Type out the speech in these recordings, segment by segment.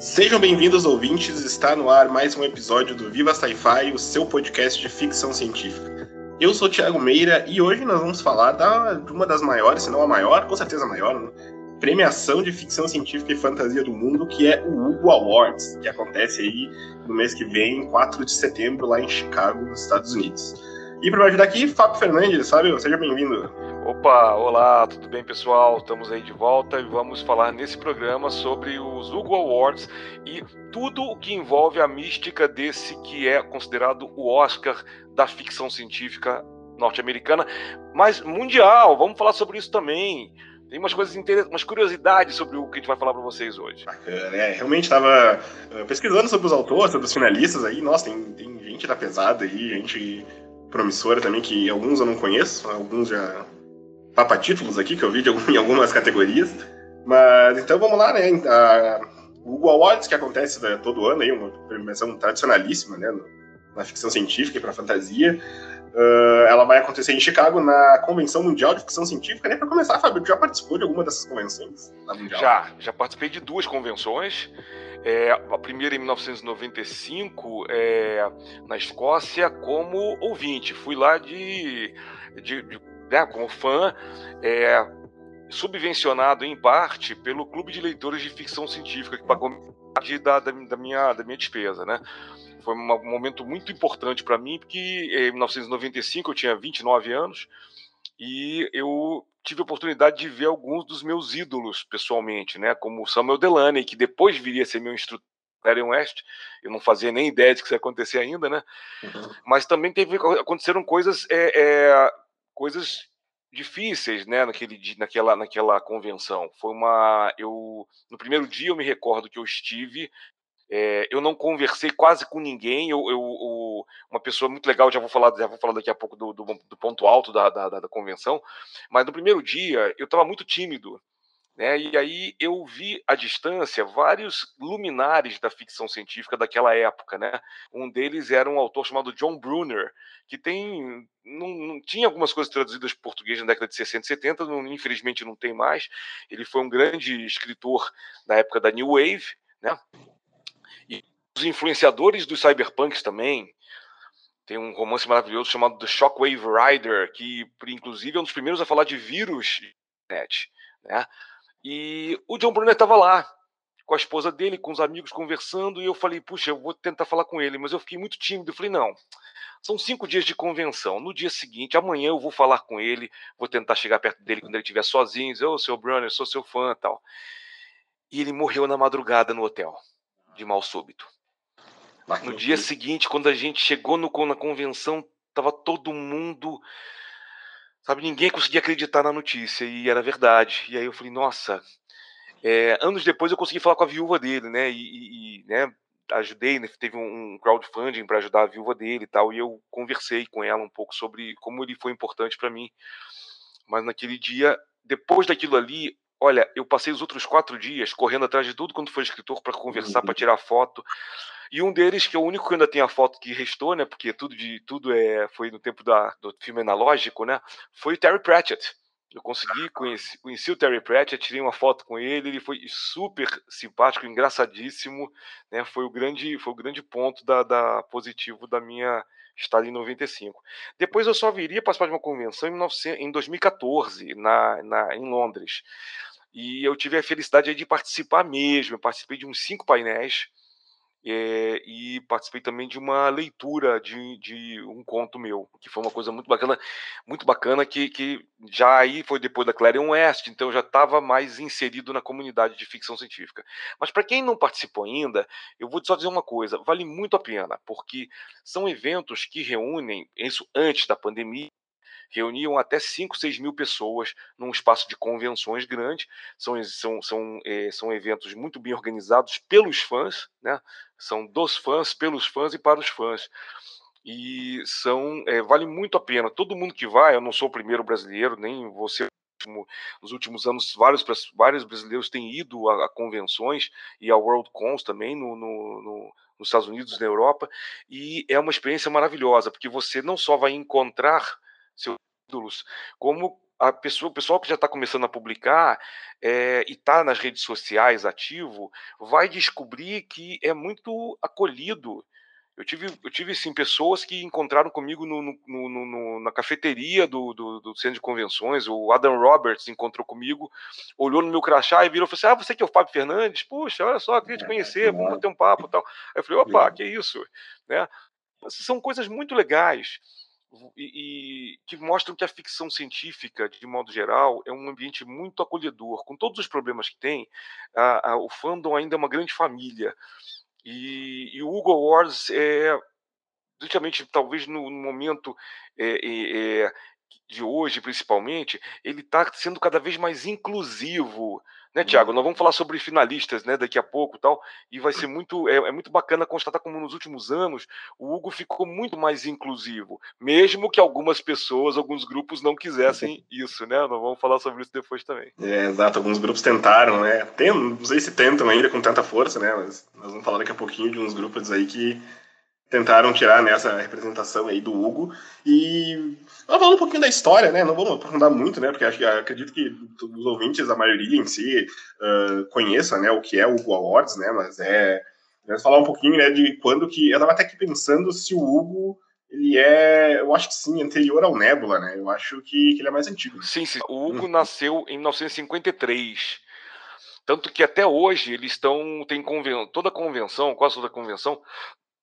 Sejam bem-vindos, ouvintes. Está no ar mais um episódio do Viva Sci-Fi, o seu podcast de ficção científica. Eu sou o Thiago Meira e hoje nós vamos falar da, de uma das maiores, se não a maior, com certeza a maior, né? premiação de ficção científica e fantasia do mundo, que é o Hugo Awards, que acontece aí no mês que vem, 4 de setembro, lá em Chicago, nos Estados Unidos. E para me ajudar aqui, Fábio Fernandes, sabe? Seja bem-vindo. Opa, olá, tudo bem pessoal? Estamos aí de volta e vamos falar nesse programa sobre os Hugo Awards e tudo o que envolve a mística desse que é considerado o Oscar da ficção científica norte-americana, mas mundial. Vamos falar sobre isso também. Tem umas coisas interessantes, umas curiosidades sobre o que a gente vai falar para vocês hoje. Bacana, é, realmente estava uh, pesquisando sobre os autores, sobre os finalistas aí. Nossa, tem, tem gente da pesada aí, gente promissora também, que alguns eu não conheço, alguns já papatítulos aqui, que eu vi de, em algumas categorias. Mas então vamos lá, né? A, Hugo Awards, que acontece né, todo ano, aí, uma premiação tradicionalíssima né, na ficção científica e para fantasia. Uh, ela vai acontecer em Chicago na Convenção Mundial de Ficção Científica. Nem né? para começar, Fábio, já participou de alguma dessas convenções? Já, já participei de duas convenções. É, a primeira em 1995 é, na Escócia como ouvinte. Fui lá de, de, de né, como fã, é, subvencionado em parte pelo Clube de Leitores de Ficção Científica, que pagou metade da, da, da, minha, da minha despesa, né? Foi um momento muito importante para mim, porque em 1995 eu tinha 29 anos e eu tive a oportunidade de ver alguns dos meus ídolos pessoalmente, né? Como Samuel Delaney, que depois viria a ser meu instrutor Clarion West, eu não fazia nem ideia de que isso ia acontecer ainda, né? Uhum. Mas também teve, aconteceram coisas é, é, coisas difíceis, né, naquele naquela naquela convenção. Foi uma eu no primeiro dia eu me recordo que eu estive é, eu não conversei quase com ninguém. Eu, eu, eu, uma pessoa muito legal, já vou falar, já vou falar daqui a pouco do, do, do ponto alto da, da, da, convenção. Mas no primeiro dia eu estava muito tímido. Né? E aí eu vi à distância vários luminares da ficção científica daquela época, né? Um deles era um autor chamado John Brunner, que tem não, não tinha algumas coisas traduzidas para português na década de 60 e 70, não, infelizmente não tem mais. Ele foi um grande escritor na época da New Wave, né? Os influenciadores dos cyberpunks também, tem um romance maravilhoso chamado The Shockwave Rider, que inclusive é um dos primeiros a falar de vírus internet, né? E o John Brunner estava lá, com a esposa dele, com os amigos conversando, e eu falei, puxa, eu vou tentar falar com ele, mas eu fiquei muito tímido. Eu falei, não, são cinco dias de convenção. No dia seguinte, amanhã eu vou falar com ele, vou tentar chegar perto dele quando ele estiver sozinho, dizer, ô, oh, seu Brunner, sou seu fã tal. E ele morreu na madrugada no hotel, de mal súbito. No dia seguinte, quando a gente chegou no, na convenção, tava todo mundo Sabe, ninguém conseguia acreditar na notícia e era verdade. E aí eu falei, nossa. É, anos depois eu consegui falar com a viúva dele, né? E, e né, ajudei, né, teve um crowdfunding para ajudar a viúva dele e tal. E eu conversei com ela um pouco sobre como ele foi importante para mim. Mas naquele dia, depois daquilo ali, olha, eu passei os outros quatro dias correndo atrás de tudo quando foi escritor para conversar, para tirar foto. E um deles, que é o único que ainda tem a foto que restou, né? Porque tudo de tudo é foi no tempo da, do filme analógico, né? Foi o Terry Pratchett. Eu consegui conhecer, conheci o Terry Pratchett, tirei uma foto com ele, ele foi super simpático, engraçadíssimo, né? Foi o grande, foi o grande ponto da, da positivo da minha estada em 95. Depois eu só viria participar de uma convenção em, 19, em 2014, na, na, em Londres. E eu tive a felicidade de participar mesmo. Eu participei de uns cinco painéis é, e participei também de uma leitura de, de, um conto meu, que foi uma coisa muito bacana, muito bacana que, que já aí foi depois da Clarion West, então eu já estava mais inserido na comunidade de ficção científica. Mas para quem não participou ainda, eu vou só dizer uma coisa, vale muito a pena, porque são eventos que reúnem, isso antes da pandemia, reuniam até 5, 6 mil pessoas num espaço de convenções grande. São, são, são, é, são eventos muito bem organizados pelos fãs, né? são dos fãs, pelos fãs e para os fãs. E são é, vale muito a pena. Todo mundo que vai, eu não sou o primeiro brasileiro, nem você nos últimos anos, vários, vários brasileiros têm ido a, a convenções e a World Cons também no, no, no, nos Estados Unidos na Europa, e é uma experiência maravilhosa, porque você não só vai encontrar ídolos, como a pessoa, o pessoal que já está começando a publicar é, e está nas redes sociais ativo, vai descobrir que é muito acolhido eu tive, eu tive sim, pessoas que encontraram comigo no, no, no, na cafeteria do, do, do, centro de convenções. O Adam Roberts encontrou comigo, olhou no meu crachá e virou e falou assim: Ah, você que é o Fábio Fernandes? Puxa, olha só, queria te conhecer, vamos bater um papo e tal. Aí eu falei: opa, que isso? Né? São coisas muito legais. E, e, que mostram que a ficção científica, de modo geral, é um ambiente muito acolhedor. Com todos os problemas que tem, a, a, o fandom ainda é uma grande família. E, e o Hugo Awards é justamente talvez no, no momento é, é, de hoje, principalmente, ele está sendo cada vez mais inclusivo né, Tiago? Uhum. Nós vamos falar sobre finalistas, né, daqui a pouco, tal, e vai ser muito é, é, muito bacana constatar como nos últimos anos o Hugo ficou muito mais inclusivo, mesmo que algumas pessoas, alguns grupos não quisessem isso, né? Nós vamos falar sobre isso depois também. É, exato, alguns grupos tentaram, né? Tem, não sei se tentam ainda com tanta força, né? Mas nós vamos falar daqui a pouquinho de uns grupos aí que tentaram tirar nessa né, representação aí do Hugo. E falando um pouquinho da história, né? Não vamos aprofundar muito, né? Porque acho, acredito que os ouvintes, a maioria em si, uh, conheça né, o que é o Hugo Awards, né? Mas é. Vamos falar um pouquinho né, de quando que. Eu estava até aqui pensando se o Hugo. Ele é, eu acho que sim, anterior ao Nebula, né? Eu acho que, que ele é mais antigo. Sim, sim. O Hugo hum. nasceu em 1953. Tanto que até hoje eles estão. Tem conven... toda a convenção, quase toda a convenção,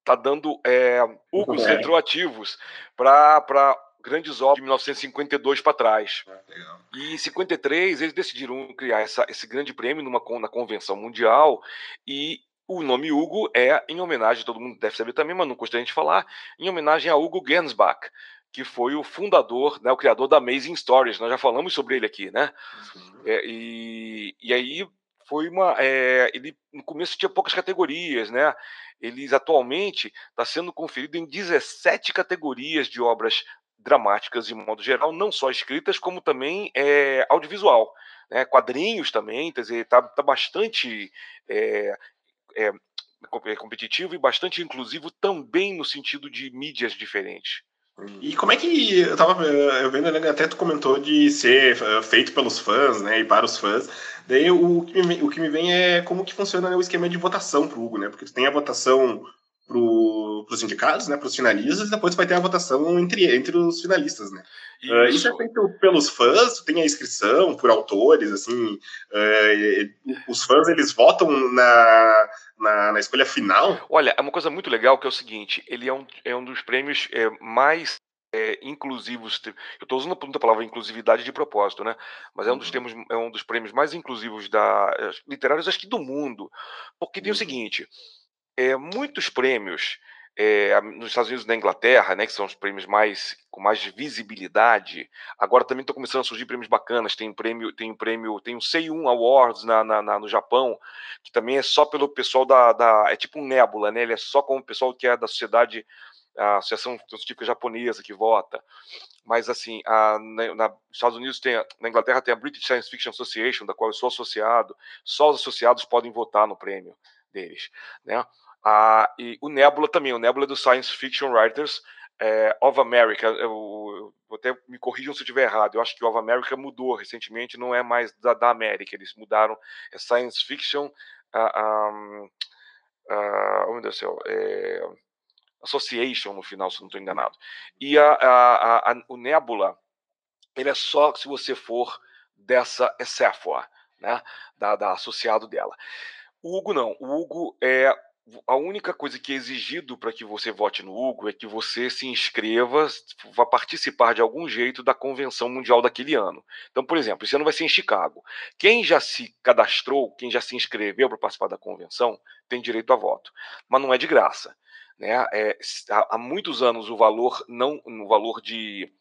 está dando é, Hugos retroativos para grandes obras de 1952 para trás. Ah, e em 53 eles decidiram criar essa, esse grande prêmio numa na convenção mundial e o nome Hugo é em homenagem, todo mundo deve saber também, mas não gostaria de falar, em homenagem a Hugo Gernsback, que foi o fundador, né, o criador da Amazing Stories. Nós já falamos sobre ele aqui, né? Uhum. É, e, e aí foi uma. É, ele no começo tinha poucas categorias, né? Eles atualmente está sendo conferido em 17 categorias de obras dramáticas de modo geral, não só escritas, como também é, audiovisual. Né? Quadrinhos também, quer dizer, está tá bastante é, é, competitivo e bastante inclusivo também no sentido de mídias diferentes. E como é que eu tava eu vendo, né, até tu comentou de ser feito pelos fãs, né, e para os fãs. Daí o que me, o que me vem é como que funciona né, o esquema de votação pro Hugo, né? Porque tu tem a votação para os indicados, né, para os finalistas, e depois vai ter a votação entre, entre os finalistas, né? Isso. Uh, isso. é feito pelos fãs, tem a inscrição por autores, assim, uh, os fãs eles votam na, na, na, escolha final. Olha, é uma coisa muito legal que é o seguinte, ele é um, é um dos prêmios é, mais é, inclusivos. Eu estou usando a palavra inclusividade de propósito, né? Mas é um dos uhum. termos, é um dos prêmios mais inclusivos da literários, acho que do mundo, porque tem o uhum. seguinte: é, muitos prêmios é, nos Estados Unidos e na Inglaterra, né, que são os prêmios mais com mais visibilidade. Agora também estão começando a surgir prêmios bacanas. Tem prêmio, tem prêmio, tem o Sei1 Awards na, na, na, no Japão, que também é só pelo pessoal da, da, é tipo um nébula, né? Ele é só com o pessoal que é da sociedade a Associação Científica Japonesa que vota, mas assim, a, na, na, Estados Unidos tem, na Inglaterra tem a British Science Fiction Association, da qual eu sou associado, só os associados podem votar no prêmio deles, né? Ah, e o Nebula também, o Nebula é do Science Fiction Writers é, of America, eu, eu, até me corrijam se eu estiver errado, eu acho que o of America mudou recentemente, não é mais da, da América, eles mudaram, é Science Fiction, um, uh, oh meu Deus do céu, é, Association no final, se não estou enganado. E a, a, a, o Nebula, ele é só se você for dessa Ecephua, né? Da, da associado dela. O Hugo não. O Hugo é a única coisa que é exigido para que você vote no Hugo é que você se inscreva, vá participar de algum jeito da convenção mundial daquele ano. Então, por exemplo, esse ano vai ser em Chicago. Quem já se cadastrou, quem já se inscreveu para participar da convenção, tem direito a voto, mas não é de graça. Né? É, há, muitos anos o valor não, o valor de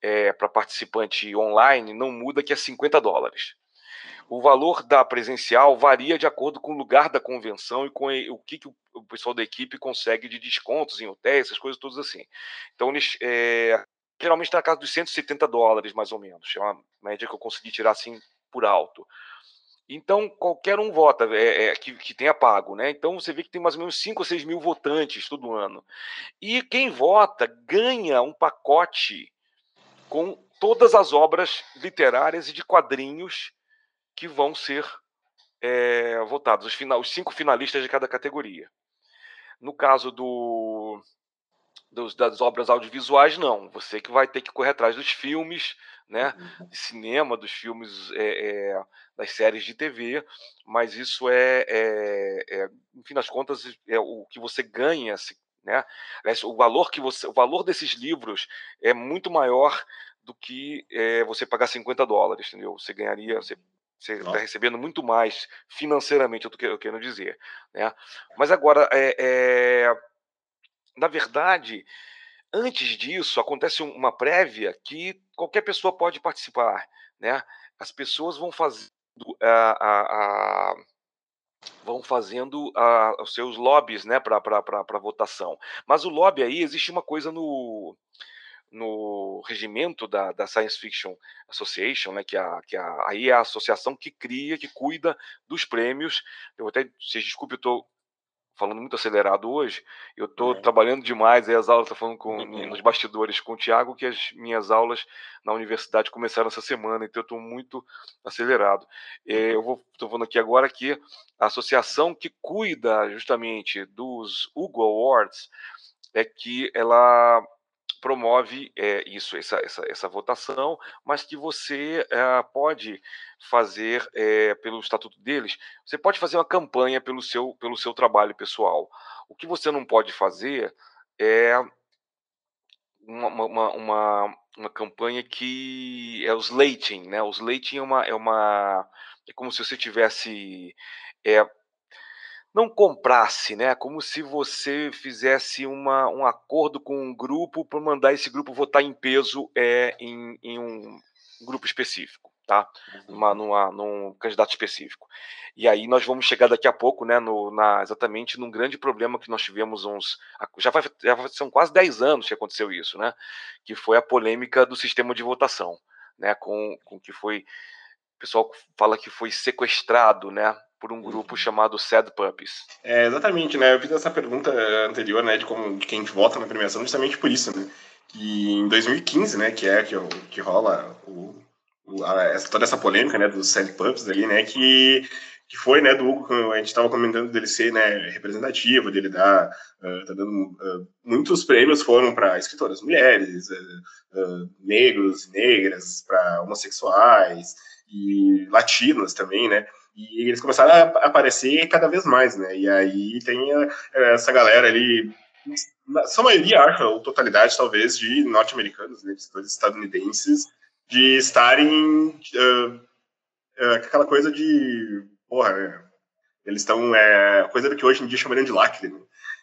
é, para participante online não muda que é 50 dólares. O valor da presencial varia de acordo com o lugar da convenção e com o que, que o pessoal da equipe consegue de descontos em hotéis, essas coisas todas assim. Então, eles, é, geralmente está na casa dos 170 dólares, mais ou menos. É uma média que eu consegui tirar assim por alto. Então, qualquer um vota é, é, que, que tenha pago, né? Então, você vê que tem mais ou menos 5 ou 6 mil votantes todo ano. E quem vota ganha um pacote com todas as obras literárias e de quadrinhos que vão ser é, votados, os, final, os cinco finalistas de cada categoria. No caso do, dos, das obras audiovisuais, não. Você que vai ter que correr atrás dos filmes, né, uhum. de cinema, dos filmes, é, é, das séries de TV, mas isso é, é, é, no fim das contas, é o que você ganha, né? O valor que você, o valor desses livros é muito maior do que é, você pagar 50 dólares, entendeu? Você ganharia, você você está recebendo muito mais financeiramente, eu quero dizer. Né? Mas agora, é, é, na verdade, antes disso, acontece uma prévia que qualquer pessoa pode participar. Né? As pessoas vão fazendo a, a, a vão fazendo os seus lobbies né, para votação. Mas o lobby aí, existe uma coisa no, no regimento da, da Science Fiction Association, né, que, a, que a, aí é a associação que cria, que cuida dos prêmios. Eu até, se desculpe, eu estou falando muito acelerado hoje. Eu estou é. trabalhando demais, aí as aulas, estou falando com, uhum. nos bastidores com o Tiago, que as minhas aulas na universidade começaram essa semana, então eu estou muito acelerado. É, eu estou falando aqui agora que a associação que cuida justamente dos Hugo Awards é que ela promove é, isso, essa, essa, essa, votação, mas que você é, pode fazer é, pelo estatuto deles, você pode fazer uma campanha pelo seu, pelo seu trabalho pessoal. O que você não pode fazer é uma, uma, uma, uma campanha que é os slating, né? Os slating é uma, é uma é como se você tivesse é, não comprasse, né? Como se você fizesse uma, um acordo com um grupo para mandar esse grupo votar em peso é, em, em um grupo específico, tá? Uhum. Uma, numa, num candidato específico. E aí nós vamos chegar daqui a pouco, né? No, na, exatamente num grande problema que nós tivemos uns. Já, vai, já são quase 10 anos que aconteceu isso, né? Que foi a polêmica do sistema de votação, né? Com, com que foi. O pessoal fala que foi sequestrado, né? Por um grupo uhum. chamado Sad Puppies. É, exatamente, né? Eu fiz essa pergunta anterior, né, de como de quem vota na premiação, justamente por isso, né? Que em 2015, né, que é que, que rola o, o a, toda essa polêmica, né, dos Sad Puppies ali, né, que que foi, né, do Hugo, a gente estava comentando dele ser, né, representativo, dele dar, uh, tá dando, uh, muitos prêmios foram para escritoras mulheres, uh, negros e negras, para homossexuais e latinas também, né, e eles começaram a aparecer cada vez mais, né? E aí tem essa galera ali, sua maioria, ou totalidade, talvez, de norte-americanos, né, de estadunidenses, de estarem uh, uh, aquela coisa de, porra, eles estão, é, coisa do que hoje em dia chamariam de lacre, né?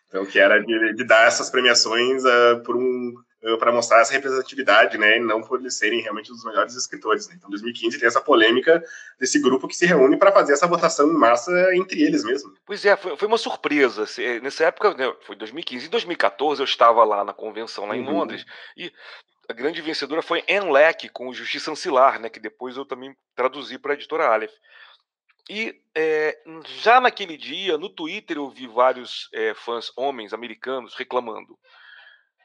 Então, que era de, de dar essas premiações uh, por um para mostrar essa representatividade, né, e não por eles serem realmente os melhores escritores. Né? Então, 2015 tem essa polêmica desse grupo que se reúne para fazer essa votação em massa entre eles mesmos. Pois é, foi, uma surpresa. Nessa época, né, foi 2015. Em 2014, eu estava lá na convenção lá em uhum. Londres e a grande vencedora foi Anne Leck com o Justiça Ancilar, né, que depois eu também traduzi para a editora Aleph. E é, já naquele dia, no Twitter, eu vi vários é, fãs homens americanos reclamando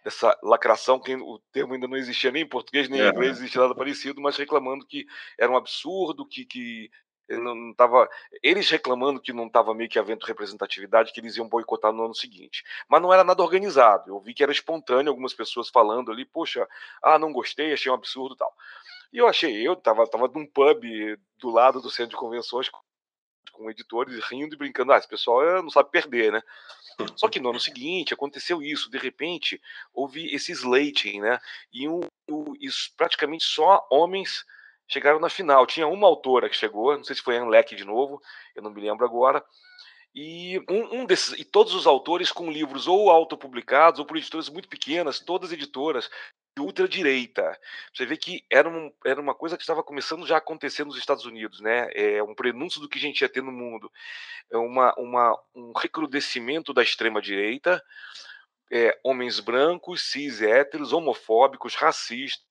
dessa lacração, que o termo ainda não existia nem em português nem em inglês, existia nada parecido, mas reclamando que era um absurdo, que, que não estava. Eles reclamando que não estava meio que havendo representatividade, que eles iam boicotar no ano seguinte. Mas não era nada organizado. Eu vi que era espontâneo, algumas pessoas falando ali, poxa, ah, não gostei, achei um absurdo tal. E eu achei, eu estava tava num pub do lado do centro de convenções com editores rindo e brincando, ah, esse pessoal eh, não sabe perder, né? Só que no ano seguinte aconteceu isso, de repente houve esse slating, né? E um, isso, praticamente só homens chegaram na final. Tinha uma autora que chegou, não sei se foi Anne Leck de novo, eu não me lembro agora. E um, um, desses, e todos os autores com livros ou autopublicados ou por editoras muito pequenas, todas editoras ultradireita. Você vê que era, um, era uma coisa que estava começando já a acontecer nos Estados Unidos, né? É um prenúncio do que a gente ia ter no mundo. É uma, uma, um recrudescimento da extrema-direita, é, homens brancos, cis, héteros, homofóbicos, racistas,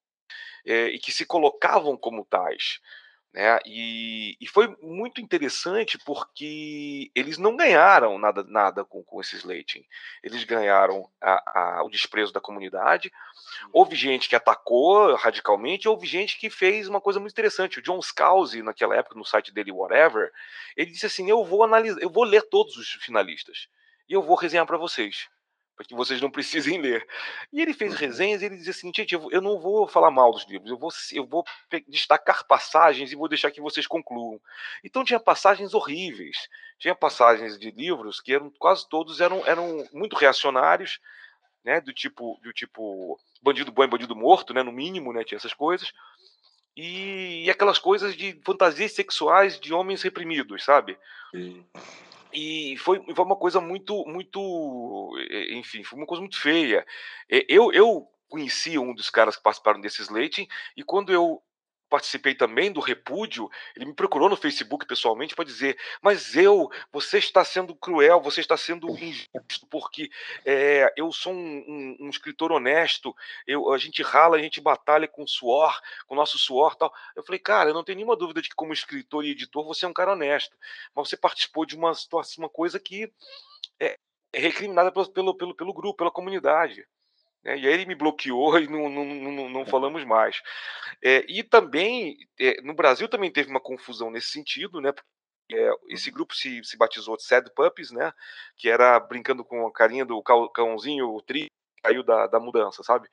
é, e que se colocavam como tais. Né? E, e, foi muito interessante porque eles não ganharam nada, nada com, com esse slating. Eles ganharam a, a, o desprezo da comunidade. Houve gente que atacou radicalmente, houve gente que fez uma coisa muito interessante. O John Scalzi, naquela época, no site dele, Whatever, ele disse assim: Eu vou analisar, eu vou ler todos os finalistas e eu vou resenhar para vocês para que vocês não precisem ler. E ele fez uhum. resenhas e ele dizia assim: gente, eu, não vou falar mal dos livros, eu vou, eu vou destacar passagens e vou deixar que vocês concluam. Então tinha passagens horríveis, tinha passagens de livros que eram quase todos eram, eram muito reacionários, né, do tipo do tipo bandido bom e bandido morto, né, no mínimo, né, tinha essas coisas. E, e aquelas coisas de fantasias sexuais de homens reprimidos, sabe? Sim. E foi, foi uma coisa muito, muito, enfim, foi uma coisa muito feia. Eu, eu conheci um dos caras que participaram desse slating, e quando eu participei também do repúdio, ele me procurou no Facebook pessoalmente para dizer: Mas eu, você está sendo cruel, você está sendo injusto, porque é, eu sou um, um, um, escritor honesto, eu, a gente rala, a gente batalha com suor, com nosso suor tal. Eu falei: Cara, eu não tenho nenhuma dúvida de que, como escritor e editor, você é um cara honesto, mas você participou de uma situação, uma coisa que é, é recriminada pelo, pelo, pelo, pelo grupo, pela comunidade. Né? E aí ele me bloqueou e não, não, não, não falamos mais. É, e também, é, no Brasil também teve uma confusão nesse sentido, né? É, esse grupo se, se batizou de Sad Puppies, né? Que era brincando com a carinha do cãozinho, o tri caiu da, da mudança, sabe?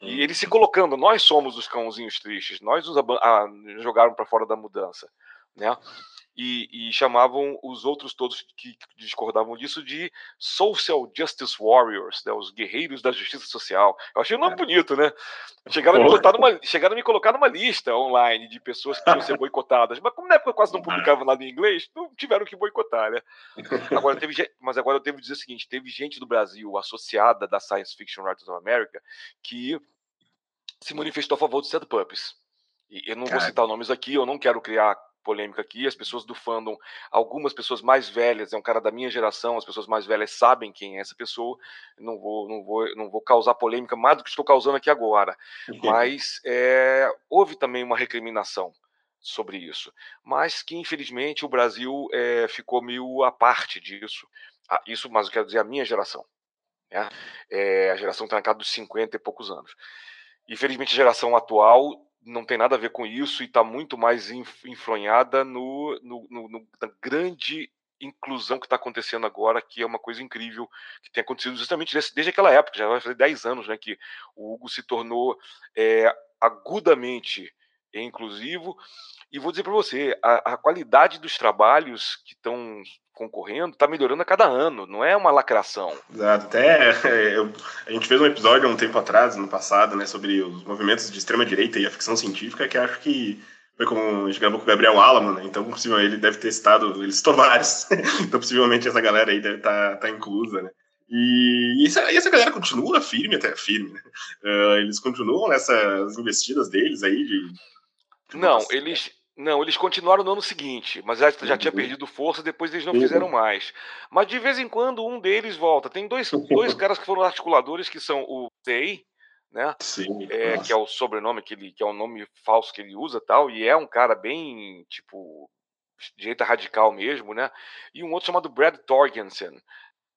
E ele se colocando, nós somos os cãozinhos tristes, nós nos ah, jogaram para fora da mudança, né? E, e, chamavam os outros todos que discordavam disso de Social Justice Warriors, né, os guerreiros da justiça social. Eu achei o nome é. bonito, né? Chegaram a, me colocar numa, chegaram a me colocar numa lista online de pessoas que iam ser boicotadas, mas como na época eu quase não publicava nada em inglês, não tiveram que boicotar, né? Agora teve, mas agora eu devo dizer o seguinte: teve gente do Brasil associada da Science Fiction Writers of America que se manifestou a favor do Sad Puppies. E eu não vou citar nomes aqui, eu não quero criar polêmica aqui, as pessoas do fandom, algumas pessoas mais velhas, é um cara da minha geração, as pessoas mais velhas sabem quem é essa pessoa, não vou, não vou, não vou causar polêmica mais do que estou causando aqui agora, mas é, houve também uma recriminação sobre isso, mas que infelizmente o Brasil é, ficou meio à parte disso, ah, isso, mas eu quero dizer a minha geração, né? é, a geração na casa dos 50 e poucos anos. Infelizmente a geração atual não tem nada a ver com isso e está muito mais influenhada no, no, no, no, na grande inclusão que está acontecendo agora, que é uma coisa incrível que tem acontecido justamente desde, desde aquela época, já vai fazer 10 anos né, que o Hugo se tornou é, agudamente inclusivo. E vou dizer para você, a, a qualidade dos trabalhos que estão concorrendo está melhorando a cada ano, não é uma lacração. Exato. Até eu, a gente fez um episódio um tempo atrás, no passado, né, sobre os movimentos de extrema direita e a ficção científica, que acho que foi como a gente gravou com o Gabriel Alamo, né? Então, possivelmente, ele deve ter citado, ele citou vários. então, possivelmente, essa galera aí deve estar tá, tá inclusa, né? E, e, essa, e essa galera continua firme, até firme, né? Uh, eles continuam nessas investidas deles aí de. de Não, eles não, eles continuaram no ano seguinte, mas já, já tinha uhum. perdido força, depois eles não uhum. fizeram mais. Mas de vez em quando um deles volta. Tem dois, dois caras que foram articuladores, que são o Tay, né? Sim, é, que é o sobrenome que ele, que é o nome falso que ele usa tal, e é um cara bem, tipo, direita radical mesmo, né? E um outro chamado Brad Torgensen.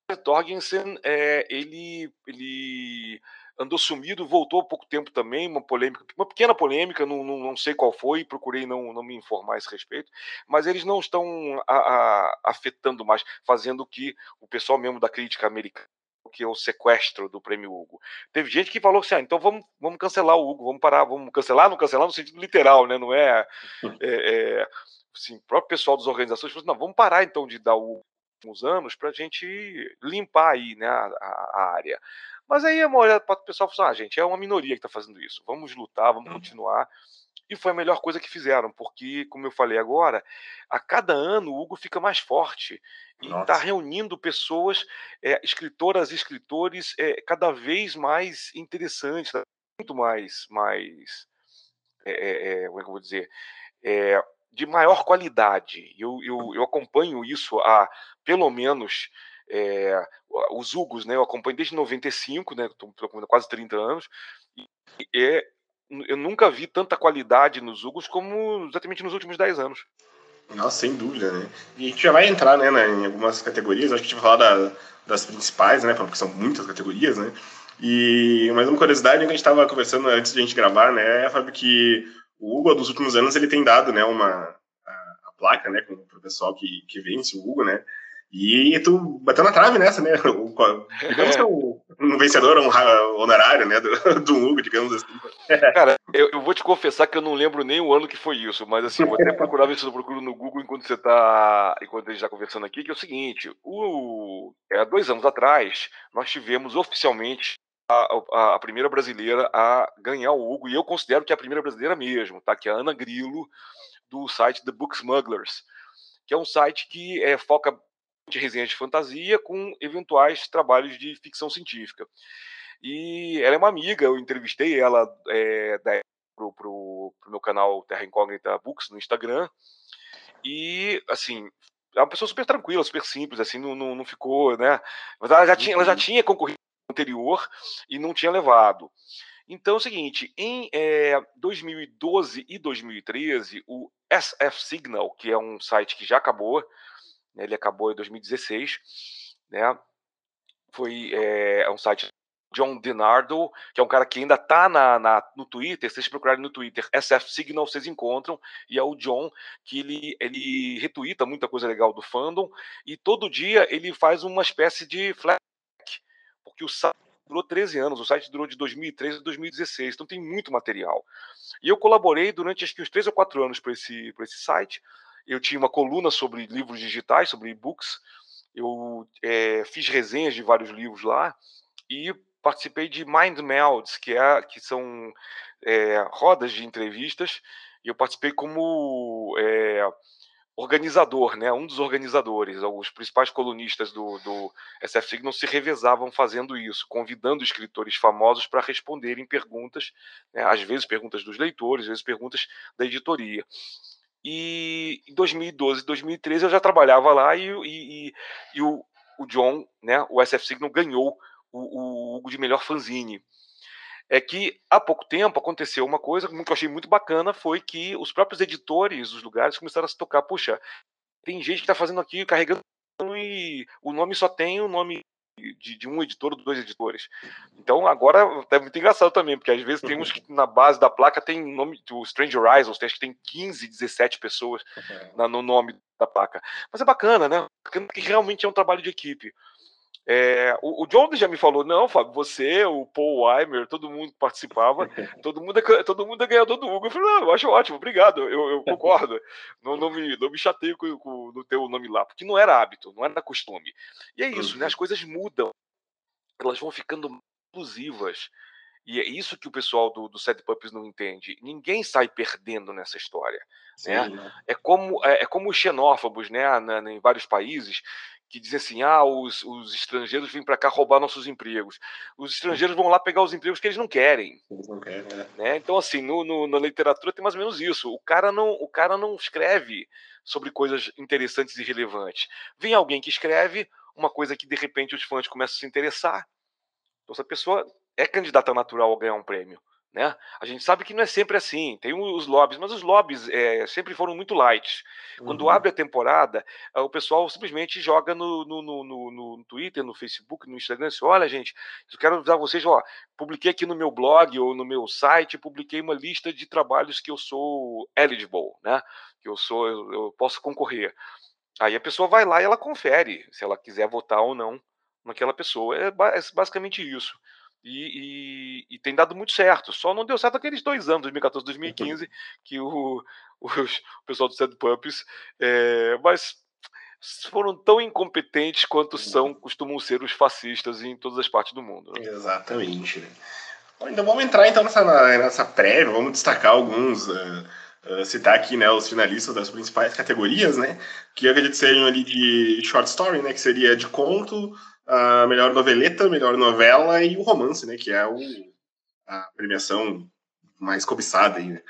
Brad Torgensen, é, ele, ele andou sumido, voltou há pouco tempo também, uma polêmica, uma pequena polêmica, não, não, não sei qual foi, procurei não, não me informar a esse respeito, mas eles não estão a, a, afetando mais, fazendo que o pessoal mesmo da crítica americana que é o sequestro do prêmio Hugo. Teve gente que falou assim: ah, então vamos, vamos cancelar o Hugo, vamos parar, vamos cancelar, não cancelar no sentido literal, né? Não é. é, é assim, o próprio pessoal das organizações falou assim: não, vamos parar então de dar o uns anos para a gente limpar aí né, a, a área. Mas aí a maioria do pessoal falou assim, ah, gente, é uma minoria que está fazendo isso. Vamos lutar, vamos uhum. continuar. E foi a melhor coisa que fizeram, porque, como eu falei agora, a cada ano o Hugo fica mais forte e está reunindo pessoas, é, escritoras e escritores, é, cada vez mais interessantes, tá muito mais, mais é, como é que eu vou dizer, de maior qualidade. Eu, eu, eu acompanho isso há pelo menos é, os Hugos, né? Eu acompanho desde 95, né? Estou quase 30 anos. E é eu nunca vi tanta qualidade nos Hugos como exatamente nos últimos 10 anos. Nossa, sem dúvida, né? E a gente já vai entrar, né, em algumas categorias, acho que a gente vai falar da, das principais, né, porque são muitas categorias, né? E mais uma curiosidade que a gente estava conversando antes de a gente gravar, né, é, Fábio, que o Hugo, nos últimos anos, ele tem dado, né, uma a, a placa, né, para o pessoal que, que vence o Hugo, né, e tu bateu na trave nessa, né? O, digamos que é um, um vencedor um honorário, né? Do, do Hugo, digamos assim. Cara, eu, eu, vou te confessar que eu não lembro nem o ano que foi isso, mas assim, vou até procurar ver se eu procuro no Google enquanto você tá. Enquanto a gente está conversando aqui, que é o seguinte: o, é, dois anos atrás, nós tivemos oficialmente a, a, a, primeira brasileira a ganhar o Hugo, e eu considero que é a primeira brasileira mesmo, tá? Que é a Ana Grilo, do site The Book Smugglers, que é um site que é, foca de resenhas de fantasia com eventuais trabalhos de ficção científica. E ela é uma amiga, eu entrevistei ela é, da, pro, pro, pro meu canal Terra Incógnita Books no Instagram. E, assim, é uma pessoa super tranquila, super simples, assim, não, não, não ficou, né? Mas ela já tinha, ela já uhum. tinha concorrido anterior e não tinha levado. Então é o seguinte, em é, 2012 e 2013, o SF Signal, que é um site que já acabou, né, ele acabou em 2016, né? Foi é, é um site John Denardo, que é um cara que ainda está na, na, no Twitter, se vocês procurarem no Twitter, SF Signal, vocês encontram, e é o John, que ele, ele retuita muita coisa legal do fandom, e todo dia ele faz uma espécie de flashback, porque o site durou 13 anos, o site durou de 2013 a 2016, então tem muito material. E eu colaborei durante acho que uns 3 ou 4 anos para esse, esse site, eu tinha uma coluna sobre livros digitais, sobre e-books. Eu é, fiz resenhas de vários livros lá e participei de Mind Melds, que, é, que são é, rodas de entrevistas. E eu participei como é, organizador, né, um dos organizadores. Os principais colunistas do, do SF Signal se revezavam fazendo isso, convidando escritores famosos para responderem perguntas, né, às vezes perguntas dos leitores, às vezes perguntas da editoria. E em 2012, 2013 eu já trabalhava lá e, e, e o, o John, né, o SF Signal, ganhou o, o de melhor fanzine. É que há pouco tempo aconteceu uma coisa que eu achei muito bacana, foi que os próprios editores dos lugares começaram a se tocar, puxa, tem gente que está fazendo aqui, carregando e o nome só tem o nome de, de, um editor ou dois editores. Então agora é muito engraçado também, porque às vezes tem uns que na base da placa tem nome do Strange Horizons, tem, acho que tem 15, 17 pessoas na, no nome da placa. Mas é bacana, né? Porque realmente é um trabalho de equipe. É, o, o, John já me falou, não, Fábio, você, o Paul Weimer, todo mundo participava, todo mundo é, todo mundo é ganhador do Hugo. Eu falei, não, eu acho ótimo, obrigado, eu, eu concordo. não, não, me, não me chateio com, com, no teu nome lá, porque não era hábito, não era costume. E é isso, né? As coisas mudam, elas vão ficando exclusivas. E é isso que o pessoal do, do Sad Pups não entende. Ninguém sai perdendo nessa história. Né? Sim, né? É, como, é, é, como os xenófobos né, na, em vários países que dizem assim: ah, os, os estrangeiros vêm para cá roubar nossos empregos. Os estrangeiros vão lá pegar os empregos que eles não querem. Eles não querem, né? né? Então, assim, no, no, na literatura tem mais ou menos isso. O cara não, o cara não escreve sobre coisas interessantes e relevantes. Vem alguém que escreve uma coisa que de repente os fãs começam a se interessar. Então, essa pessoa é candidata natural a ganhar um prêmio. Né? A gente sabe que não é sempre assim, tem os lobbies, mas os lobbies é, sempre foram muito light. Quando uhum. abre a temporada, eh, o pessoal simplesmente joga no, no, no, no, Twitter, no Facebook, no Instagram, assim, olha gente, eu quero avisar vocês, ó, publiquei aqui no meu blog ou no meu site, publiquei uma lista de trabalhos que eu sou eligible, né? que eu sou, eu, eu posso concorrer. Aí a pessoa vai lá e ela confere se ela quiser votar ou não naquela pessoa. É, é basicamente isso. E, e, e, tem dado muito certo. Só não deu certo aqueles dois anos, 2014 2015, que o, os, o pessoal do Sad Pumps. É, mas foram tão incompetentes quanto são, costumam ser os fascistas em todas as partes do mundo. Né? Exatamente. Né? Então vamos entrar então nessa, nessa prévia, vamos destacar alguns. Uh, uh, citar aqui né, os finalistas das principais categorias, né? Que eu acredito seriam ali de short story, né? Que seria de conto, a melhor noveleta, melhor novela e o romance, né? Que é o, a premiação mais cobiçada aí, né?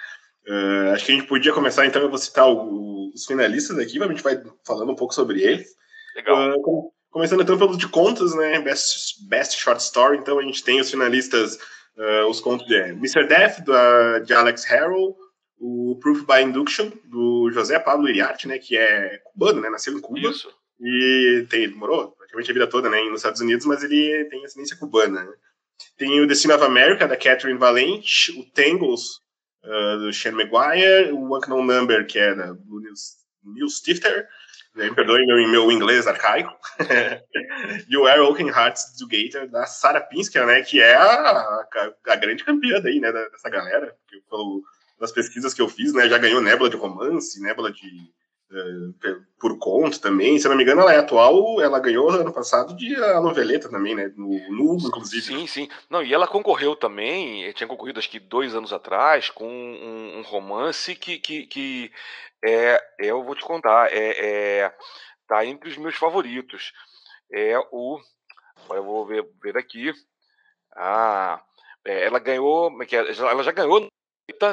Uh, acho que a gente podia começar, então, eu vou citar o, os finalistas aqui, a gente vai falando um pouco sobre eles. Legal. Uh, começando então pelos de contos, né? Best, Best Short Story, então a gente tem os finalistas uh, os contos de Mr. Death, da, de Alex Harrow, o Proof by Induction, do José Pablo Iriarte, né, que é cubano, né, nasceu em Cuba. Isso. E tem, morou praticamente a vida toda né, nos Estados Unidos, mas ele tem ascendência cubana. Né. Tem o Destino of America, da Catherine Valente, o Tangles, uh, do Shane Maguire, o Unknown Number, que é da, do Neil Stifter, me perdoe meu, meu inglês arcaico, e o Arrow Oaken Hearts do Gator, da Sarah Pinsker, né, que é a, a, a, grande campeã daí, né, dessa galera, que pelo, das pesquisas que eu fiz, né, já ganhou Nebula de romance, Nebula de por conto também, se não me engano ela é atual, ela ganhou ano passado de a noveleta também, né, no, no inclusive. Sim, sim, não, e ela concorreu também, tinha concorrido acho que dois anos atrás, com um, um romance que, que, que é, eu vou te contar, é, é, tá entre os meus favoritos. É o. Agora eu vou ver, ver aqui. Ah, é, ela ganhou. É ela já ganhou,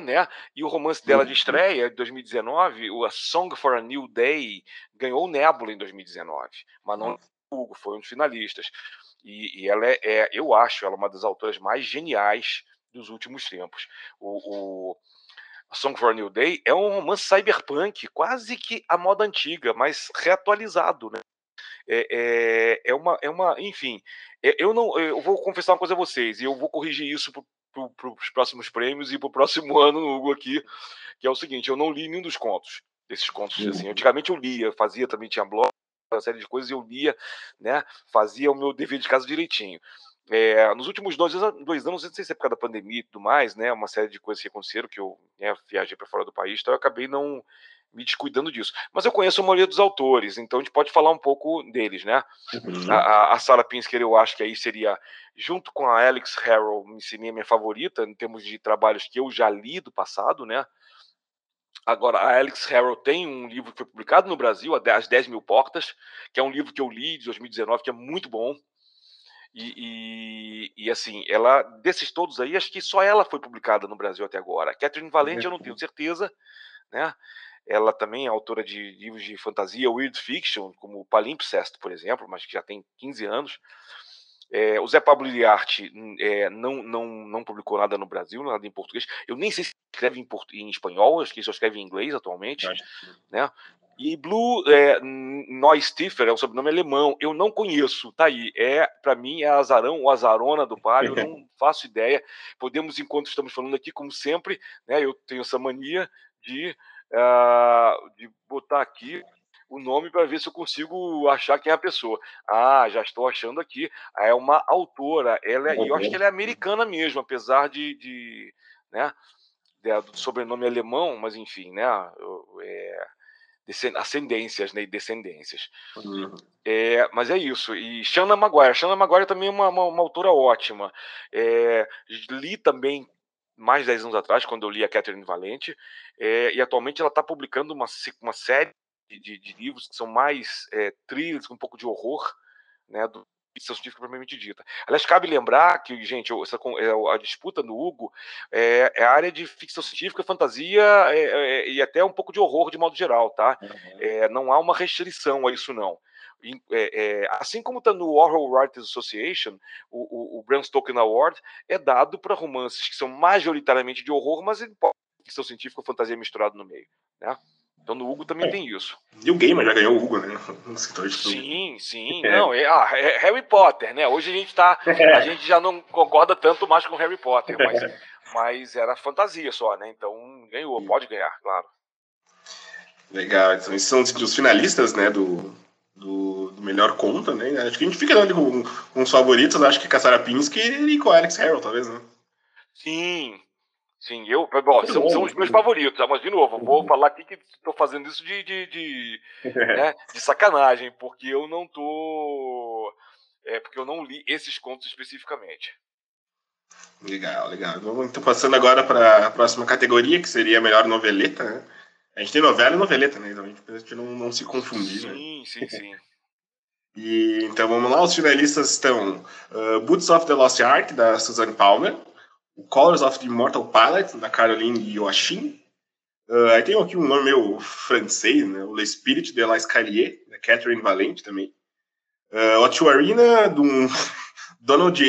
né? E o romance dela de uhum. estreia, de 2019, o A Song for a New Day, ganhou o Nebula em 2019. Mas não o Hugo, foi um dos finalistas. E, e ela é, é, eu acho, ela é uma das autoras mais geniais dos últimos tempos. O, o a Song for a New Day é um romance cyberpunk, quase que a moda antiga, mas reatualizado, né? É, é, é, uma, é uma, enfim, é, eu não, eu vou confessar uma coisa a vocês e eu vou corrigir isso para pro, os próximos prêmios e para o próximo ano no Hugo aqui, que é o seguinte: eu não li nenhum dos contos desses contos assim. Antigamente eu lia, fazia também tinha blog, uma série de coisas eu lia, né? Fazia o meu dever de casa direitinho. É, nos últimos dois, dois anos, não sei se é por causa da pandemia e tudo mais, né? Uma série de coisas que aconteceram, que eu né, viajei para fora do país, então eu acabei não me descuidando disso. Mas eu conheço a maioria dos autores, então a gente pode falar um pouco deles, né? Uhum. A, a Sarah Pinsker, eu acho que aí seria, junto com a Alex Harrow, seria minha favorita, em termos de trabalhos que eu já li do passado, né? Agora, a Alex Harrow tem um livro que foi publicado no Brasil, As 10 Mil Portas, que é um livro que eu li de 2019, que é muito bom. E, e, e, assim, ela, desses todos aí, acho que só ela foi publicada no Brasil até agora. Catherine Valente, eu não tenho certeza, né? Ela também é autora de livros de fantasia, weird fiction, como Palimpsest, por exemplo, mas que já tem 15 anos. É, o Zé Pablo Iriarte é, não, não, não publicou nada no Brasil, nada em português. Eu nem sei se escreve em, em espanhol, acho que só escreve em inglês atualmente. Né? E Blue é, Neustiffer é um sobrenome alemão. Eu não conheço, tá aí. É, para mim, é Azarão ou Azarona do Palio, eu não faço ideia. Podemos, enquanto estamos falando aqui, como sempre, né, eu tenho essa mania de, uh, de botar aqui o nome para ver se eu consigo achar quem é a pessoa. Ah, já estou achando aqui. É uma autora. Ela é, eu acho que ela é americana mesmo, apesar de, de né, do sobrenome alemão, mas enfim, né? É, ascendências né, e descendências. Uhum. É, mas é isso. E Shanna Maguire. Shanna Maguire também é uma, uma, uma autora ótima. É, li também mais de 10 anos atrás, quando eu li a Catherine Valente, é, e atualmente ela está publicando uma, uma série de, de, de, livros que são mais é, thrillers, com um pouco de horror, né, do, ficção científica propriamente dita. Aliás, cabe lembrar que, gente, essa, é, a disputa no Hugo é, é, a área de ficção científica, fantasia é, é, e até um pouco de horror de modo geral, tá? Uhum. não há uma restrição a isso, não. assim como está no Horror Writers Association, o, o, o Bram Stoker Award é dado para romances que são majoritariamente de horror, mas ele pode ficção científica ou fantasia misturado no meio, né? Então no Hugo também é. tem isso. E o Gamer já ganhou o Hugo, né? No sim, sim. É. Não, é, ah, é Harry Potter, né? Hoje a gente tá. A gente já não concorda tanto mais com Harry Potter, mas, mas era fantasia só, né? Então ganhou, pode ganhar, claro. Legal, então esses são os finalistas, né, do, do, do melhor conta, né? Acho que a gente fica ali com, com os favoritos, acho que Pinsky e com Alex Harrell, talvez, né? Sim, Sim, eu. Bom, são, são, os meus favoritos, mas de novo, vou uhum. falar aqui que estou fazendo isso de, de, de, né, de, sacanagem, porque eu não tô. É, porque eu não li esses contos especificamente. Legal, legal. Vamos então passando agora para a próxima categoria, que seria a melhor noveleta, né? A gente tem novela e noveleta, né? Então a gente precisa não, não se confundir. Sim, né? sim, sim. e, então vamos lá, os finalistas estão uh, Boots of the Lost Ark, da Suzanne Palmer o Colors of the Immortal Pilot, da Caroline Yoshin. Uh, aí tem aqui um nome meio francês, né? O L'Esprit de la Escalier, da Catherine Valente também. Uh, Otto Arena, do Donald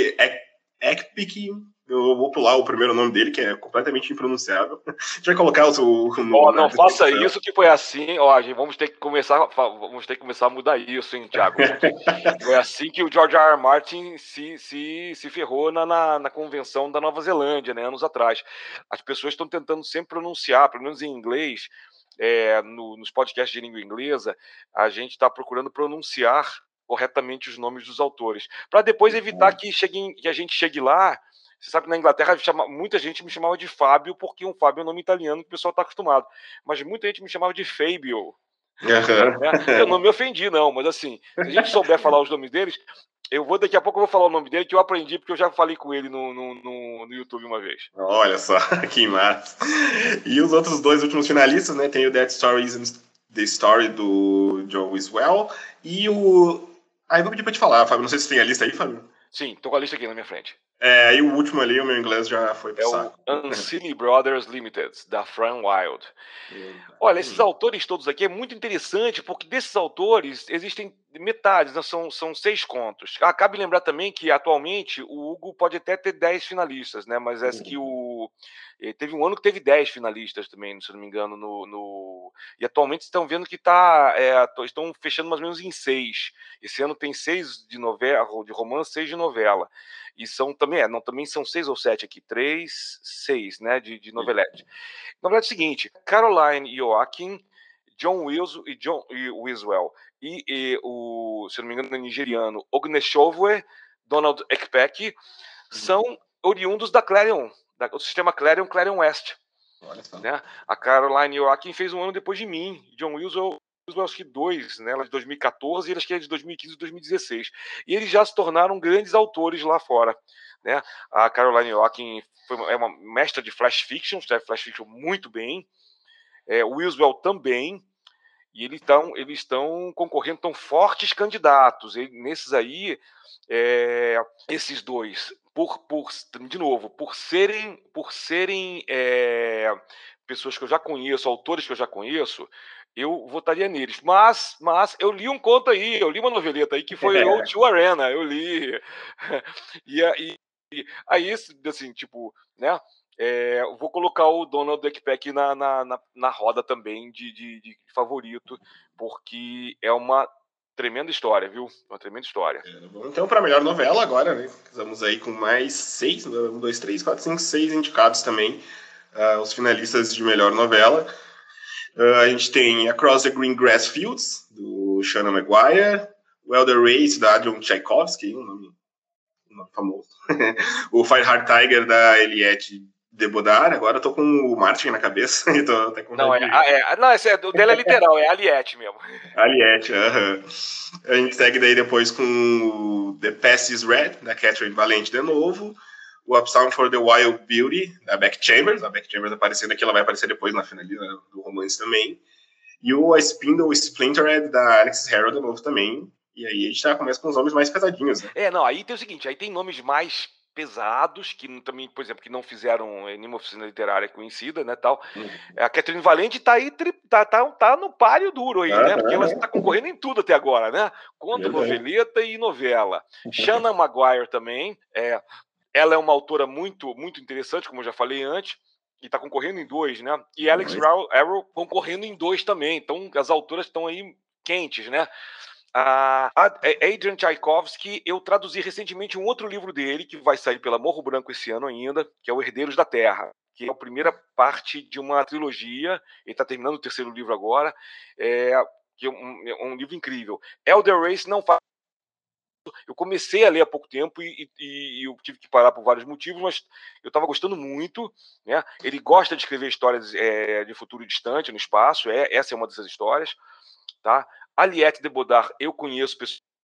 Ekpik, eu vou pular o primeiro nome dele, que é completamente impronunciável. Vai colocar o seu. Oh, não faça isso que foi assim. Ó, gente, vamos ter que começar, vamos ter que começar a mudar isso, hein, Thiago? foi assim que o George R. R. Martin se, se, se ferrou na, na, na convenção da Nova Zelândia, né, anos atrás. As pessoas estão tentando sempre pronunciar, pelo menos em inglês, é, no, nos podcasts de língua inglesa, a gente está procurando pronunciar corretamente os nomes dos autores, para depois evitar que, chegue, que a gente chegue lá você sabe que na Inglaterra chama, muita gente me chamava de Fábio, porque um Fábio é um nome italiano que o pessoal está acostumado. Mas muita gente me chamava de Fabio. Uhum. Eu não me ofendi, não, mas assim, se a gente souber falar os nomes deles, eu vou daqui a pouco eu vou falar o nome dele, que eu aprendi, porque eu já falei com ele no, no, no, no YouTube uma vez. Olha só, que massa. E os outros dois últimos finalistas, né? Tem o Dead Stories The Story do Joe Wiswell e o. Aí ah, vou pedir pra te falar, Fábio. Não sei se tem a lista aí, Fábio. Sim, tô com a lista aqui na minha frente. É, e o último ali, o meu inglês já foi pro É saco. o Unsilly Brothers Limited, da Fran Wild. Olha, esses autores todos aqui é muito interessante, porque desses autores existem metades, né? são, são seis contos. Ah, cabe lembrar também que atualmente o Hugo pode até ter dez finalistas, né? Mas é que o. Eh, teve um ano que teve dez finalistas também, se não me engano, no. no... E atualmente estão vendo que tá, é, estão fechando mais ou menos em seis. Esse ano tem seis de novela, de romance, seis de novela. E são também, é, não, também são seis ou sete aqui, três, seis, né, de, de novelete. Na verdade é o seguinte, Caroline Joaquim, John Wilson e John e Wiswell e, e, o, se não me engano, é nigeriano Ogneshove, Donald Ekpek, são oriundos da Clarion, da, do sistema Clarion, Clarion West. Né? A Caroline Joaquim fez um ano depois de mim. John Wilson acho que dois, né, de 2014 e elas que é de 2015 e 2016. E eles já se tornaram grandes autores lá fora. Né? A Caroline foi, é uma mestra de flash fiction, escreve flash fiction muito bem. É, o Wiswell também. E eles estão eles estão concorrendo, tão fortes candidatos. E nesses aí, é, esses dois, por, por, de novo, por serem, por serem é, pessoas que eu já conheço, autores que eu já conheço, eu votaria neles. Mas, mas eu li um conto aí, eu li uma noveleta aí que foi o Tio Arena, eu li. e, e, e aí, assim, tipo, né? É, vou colocar o Donald Duckpack na, na, na, na roda também de, de, de, favorito, porque é uma tremenda história, viu? Uma tremenda história. É, então, para a melhor novela agora, né? Estamos aí com mais seis, um, dois, três, quatro, cinco, seis indicados também, uh, os finalistas de melhor novela. Uh, a gente tem Across the Green Grass Fields, do Shannon Maguire, o Elder Race, da Adrian Tchaikovsky, um nome, um nome famoso, o Fire Heart Tiger, da Eliette de Bodar, agora eu tô com o Martin na cabeça. tô até com não, é, é, não, esse é, o dele é literal, é Aliette mesmo. Aliette, aham. Uh -huh. A gente segue daí depois com The Past is Red, da Catherine Valente de novo o Upsound for the Wild Beauty, da Beck Chambers. A Beck Chambers aparecendo aqui, ela vai aparecer depois na finaliza do romance também. E o A Spindle Splintered, da Alex Harrow, de novo também. E aí a gente já começa com os nomes mais pesadinhos, né? É, não, aí tem o seguinte, aí tem nomes mais pesados, que também, por exemplo, que não fizeram nenhuma oficina literária conhecida, né, tal. Uhum. A Catherine Valente tá aí, tá, tá, tá no páreo duro aí, né, porque ela está concorrendo em tudo até agora, né, conto, noveleta e novela. Shannon Maguire também, é, ela é uma autora muito, muito interessante, como eu já falei antes, e está concorrendo em dois, né? E Alex Arrow concorrendo em dois também. Então, as autoras estão aí quentes, né? A Adrian Tchaikovsky, eu traduzi recentemente um outro livro dele, que vai sair pela Morro Branco esse ano ainda, que é o Herdeiros da Terra, que é a primeira parte de uma trilogia. Ele está terminando o terceiro livro agora, é, que é um, é um livro incrível. Elder Race não faz eu comecei a ler há pouco tempo e, e, e eu tive que parar por vários motivos, mas eu estava gostando muito. Né? Ele gosta de escrever histórias é, de futuro distante no espaço, é, essa é uma dessas histórias. Tá? Aliette de Bodard, eu conheço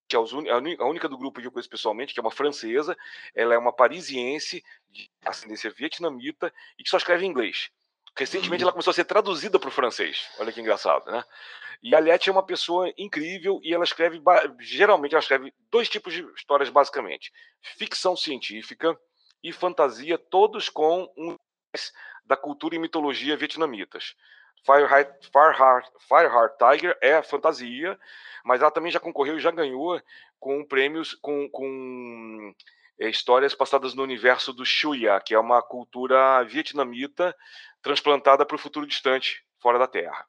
que é a única do grupo que eu conheço pessoalmente, que é uma francesa. Ela é uma parisiense de ascendência vietnamita e que só escreve em inglês. Recentemente uhum. ela começou a ser traduzida para o francês. Olha que engraçado, né? E a Liette é uma pessoa incrível e ela escreve, geralmente, ela escreve dois tipos de histórias, basicamente: ficção científica e fantasia, todos com um da cultura e mitologia vietnamitas. Fireheart, Fireheart, Fireheart Tiger é fantasia, mas ela também já concorreu e já ganhou com prêmios, com, com histórias passadas no universo do Shuya, que é uma cultura vietnamita transplantada para o futuro distante, fora da Terra.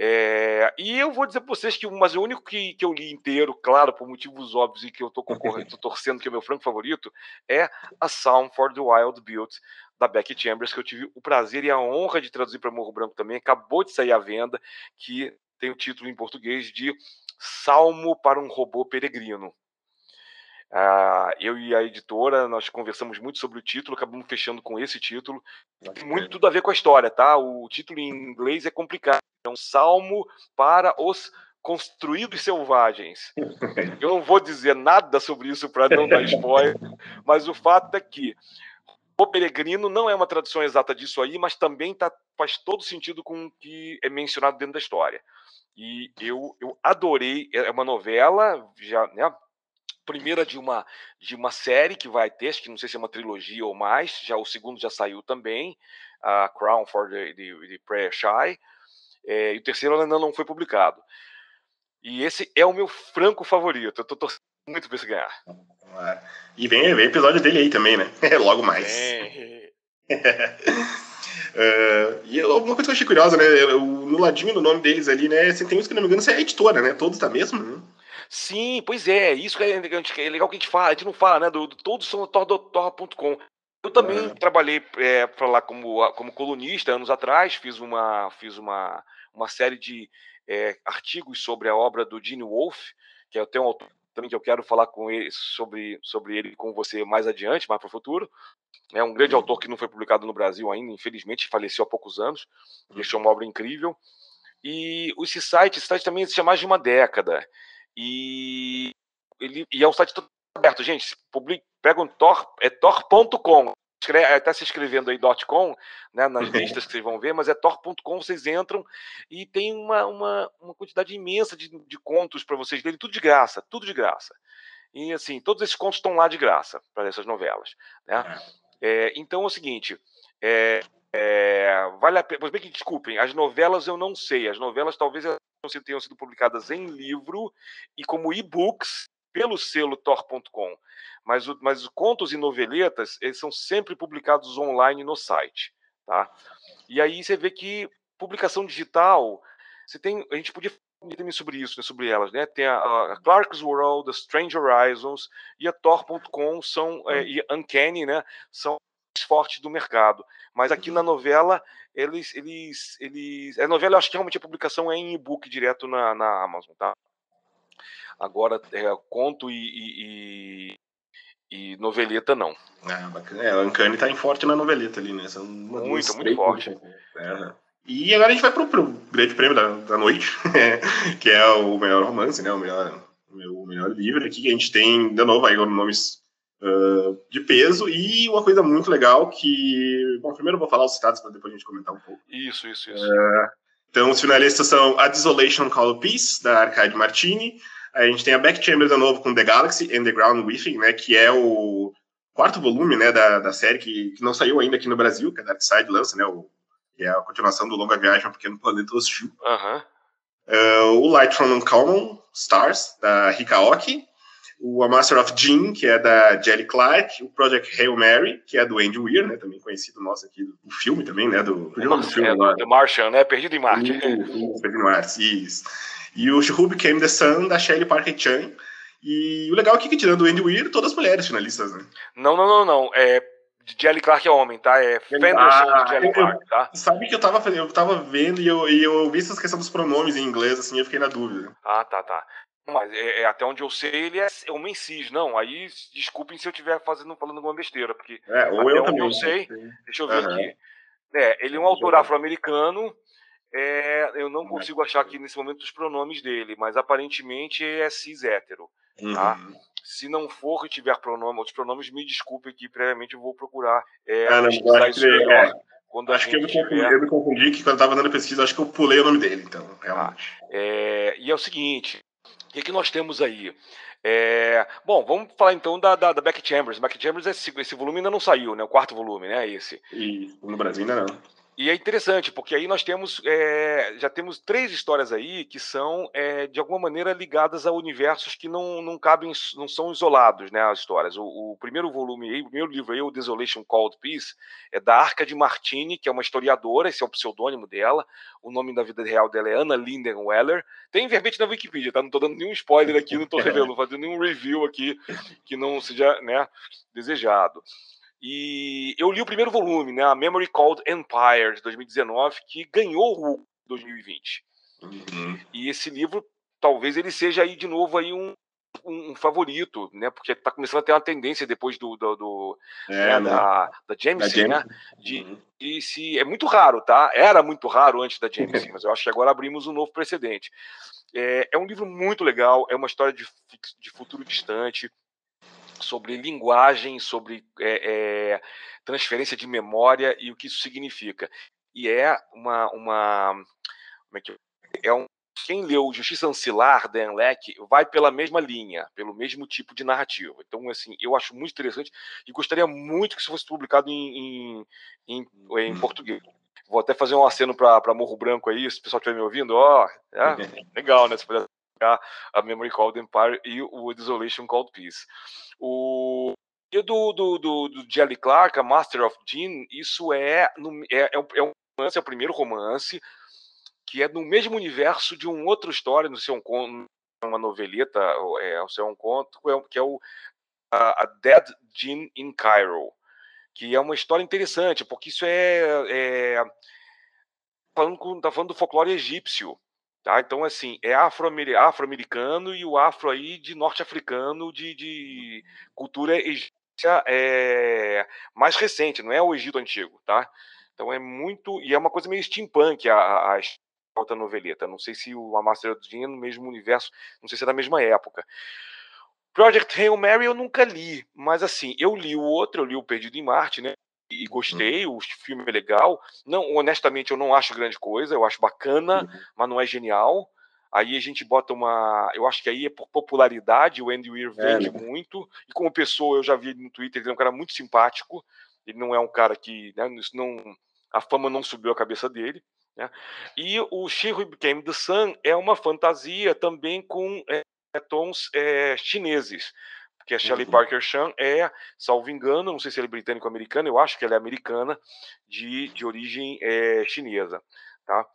É, e eu vou dizer para vocês que mas o único que, que eu li inteiro, claro, por motivos óbvios e que eu estou concorrendo, tô torcendo que é meu franco favorito, é A Sound for the Wild Built, da Becky Chambers, que eu tive o prazer e a honra de traduzir para Morro Branco também. Acabou de sair à venda, que tem o título em português de Salmo para um Robô Peregrino. Uh, eu e a editora, nós conversamos muito sobre o título, acabamos fechando com esse título. Tem muito tudo a ver com a história, tá? O título em inglês é complicado. É um salmo para os construídos selvagens. Eu não vou dizer nada sobre isso para não dar spoiler, mas o fato é que o peregrino não é uma tradução exata disso aí, mas também tá, faz todo sentido com o que é mencionado dentro da história. E eu, eu adorei, é uma novela, já, né, primeira de uma de uma série que vai ter, acho que não sei se é uma trilogia ou mais, já o segundo já saiu também, a Crown for the, the, the Prayer Shy, é, e o terceiro ainda não foi publicado. E esse é o meu franco favorito, eu tô torcendo muito pra esse ganhar. E vem, vem episódio dele aí também, né? Logo mais. É. Uh, e uma coisa que eu achei curiosa, né? No ladinho do nome deles ali, né? Você tem uns que não me engano, você é editora, né? Todos da mesma, né? Sim, pois é, isso que é, é legal que a gente fala, a gente não fala, né? Do, do todos são tordotorra.com. Eu também uhum. trabalhei é, para lá como, como colunista anos atrás, fiz uma, fiz uma, uma série de é, artigos sobre a obra do Gene Wolfe, que eu tenho um autor também que eu quero falar com ele sobre, sobre ele com você mais adiante, mais para o futuro. É um grande autor que não foi publicado no Brasil ainda, infelizmente, faleceu há poucos anos, deixou uma obra incrível. E esse site, esse site também existe há mais de uma década. E, ele, e é um site todo aberto, gente. Publica, pega um Tor, é tor.com. Está se escrevendo aí .com, né, nas listas que vocês vão ver, mas é tor.com, vocês entram e tem uma, uma, uma quantidade imensa de, de contos para vocês lerem, tudo de graça, tudo de graça. E assim, todos esses contos estão lá de graça para essas novelas. Né? É, é então é o seguinte, é, é, vale a pena. Mas bem que desculpem, as novelas eu não sei. As novelas talvez tenham sido publicadas em livro e como e-books pelo selo Tor.com. Mas, mas os contos e noveletas eles são sempre publicados online no site. Tá? E aí você vê que publicação digital, você tem. A gente podia também sobre isso, né, sobre elas, né? Tem a, a, Clark's World, a Strange Horizons e a Tor.com são é, e Uncanny, né? São fortes do mercado. Mas aqui na uhum. novela, eles. eles, eles a novela, eu acho que realmente a publicação é em e-book direto na, na Amazon, tá? Agora, é, conto e, e, e, noveleta, não. Ah, bacana. É, a Ancane tá em forte na noveleta ali, né? São muito, muito forte. É, e agora a gente vai pro, pro grande prêmio da, da noite, que é o melhor romance, né? O melhor, o melhor livro aqui. que A gente tem, de novo, aí nomes uh, de peso e uma coisa muito legal que. Bom, primeiro eu vou falar os citados para depois a gente comentar um pouco. Isso, isso, isso. Uh, então, os finalistas são A Desolation Call of Peace, da Arcade Martini. A gente tem a Back Chamber de novo com The Galaxy and the Ground Within, né, que é o quarto volume né, da, da série que, que não saiu ainda aqui no Brasil, que a Dark Side lança, né, o, que é a continuação do Longa Viagem ao Pequeno Planeta Hostil. Uh, o Light from Uncommon Stars, da Hikaoki o A Master of Jean, que é da Jelly Clark, o Project Hail Mary, que é do Andy Weir, né, também conhecido nosso aqui, do, do filme também, né, do, do filme é, lá. The Martian, né, Perdido em Marte. Perdido em Marte, isso. E o Who Became the Sun, da Shelley Parker Chan, e o legal é que, tirando o Andy Weir, todas as mulheres finalistas, né? Não, não, não, não, é... Jelly Clark é homem, tá? É Fenderson ah, de Jelly Clark, tá? Sabe que eu tava, eu tava vendo e eu, e eu vi essa questão dos pronomes em inglês, assim, eu fiquei na dúvida. Ah, tá, tá. Mas é, é, até onde eu sei, ele é, é homem cis, não. Aí, desculpem se eu estiver fazendo, falando alguma besteira, porque é, ou até eu onde também, eu sei, deixa eu ver uhum. aqui. É, ele é um autor afro-americano. É, eu não consigo achar aqui nesse momento os pronomes dele, mas aparentemente é cis hétero. Tá? Uhum. Se não for e tiver pronome, outros pronomes, me desculpe aqui, previamente eu vou procurar é, ah, não, isso melhor. É. Acho que eu me, confundi, eu me confundi que quando eu estava dando pesquisa, acho que eu pulei o nome dele, então, realmente. Ah, é, e é o seguinte, o que, que nós temos aí? É, bom, vamos falar então da, da, da Beck Chambers. Beck Chambers, esse, esse volume ainda não saiu, né? O quarto volume, né? Esse. E no Brasil ainda não. E é interessante, porque aí nós temos é, já temos três histórias aí que são, é, de alguma maneira, ligadas a universos que não, não cabem, não são isolados, né, as histórias. O, o primeiro volume aí, o primeiro livro aí, o Desolation Called Peace, é da Arca de Martini, que é uma historiadora, esse é o pseudônimo dela. O nome da vida real dela é Anna Linden Weller. Tem verbete na Wikipedia, tá? Não estou dando nenhum spoiler aqui, não estou revelando, fazendo nenhum review aqui que não seja né, desejado. E eu li o primeiro volume, né, a Memory Called Empire, de 2019, que ganhou o 2020. Uhum. E esse livro, talvez ele seja aí de novo aí um, um favorito, né? Porque está começando a ter uma tendência depois do, do, do é, né, né? Da, da Jameson, né? De, uhum. de, se é muito raro, tá? Era muito raro antes da Jameson, mas eu acho que agora abrimos um novo precedente. É, é um livro muito legal, é uma história de, de futuro distante sobre linguagem, sobre é, é, transferência de memória e o que isso significa. E é uma. uma como é que é um, quem leu Justiça Ancilar, Dan Leck, vai pela mesma linha, pelo mesmo tipo de narrativa. Então, assim, eu acho muito interessante e gostaria muito que isso fosse publicado em, em, em, em hum. português. Vou até fazer um aceno para Morro Branco aí, se o pessoal estiver me ouvindo, ó, oh, é, legal, né? Puder a Memory Called Empire e o Desolation Called Peace. O e do, do, do, do Jelly Clark, a Master of Jean, isso é, é, é, um, é um romance, é o primeiro romance, que é no mesmo universo de um outro história, no seu uma noveleta, é, o seu um conto, é que é o a, a Dead Jean in Cairo, que é uma história interessante, porque isso é, é falando, tá falando do folclore egípcio, Tá? Então, assim, é afro-americano e o afro aí de norte-africano de, de, cultura egípcia é, mais recente, não é o Egito antigo, tá? Então é muito. E é uma coisa meio steampunk a, a, a outra noveleta. Não sei se o A Master of é no mesmo universo, não sei se é da mesma época. Project Hail Mary eu nunca li, mas assim, eu li o outro, eu li o Perdido em Marte, né? E uhum. gostei, o filme é legal. Não, honestamente, eu não acho grande coisa, eu acho bacana, uhum. mas não é genial. Aí a gente bota uma. Eu acho que aí é por popularidade, o Andy Weir vende é, né? muito. E como pessoa, eu já vi no Twitter, ele é um cara muito simpático. Ele não é um cara que. Né, não, a fama não subiu a cabeça dele. Né? E o She Who Became the Sun é uma fantasia também com é, tons é, chineses que a Shelley uhum. Parker Chan é, salvo engano, não sei se ela é britânico-americana, eu acho que ela é americana, de, de origem é, chinesa, tá?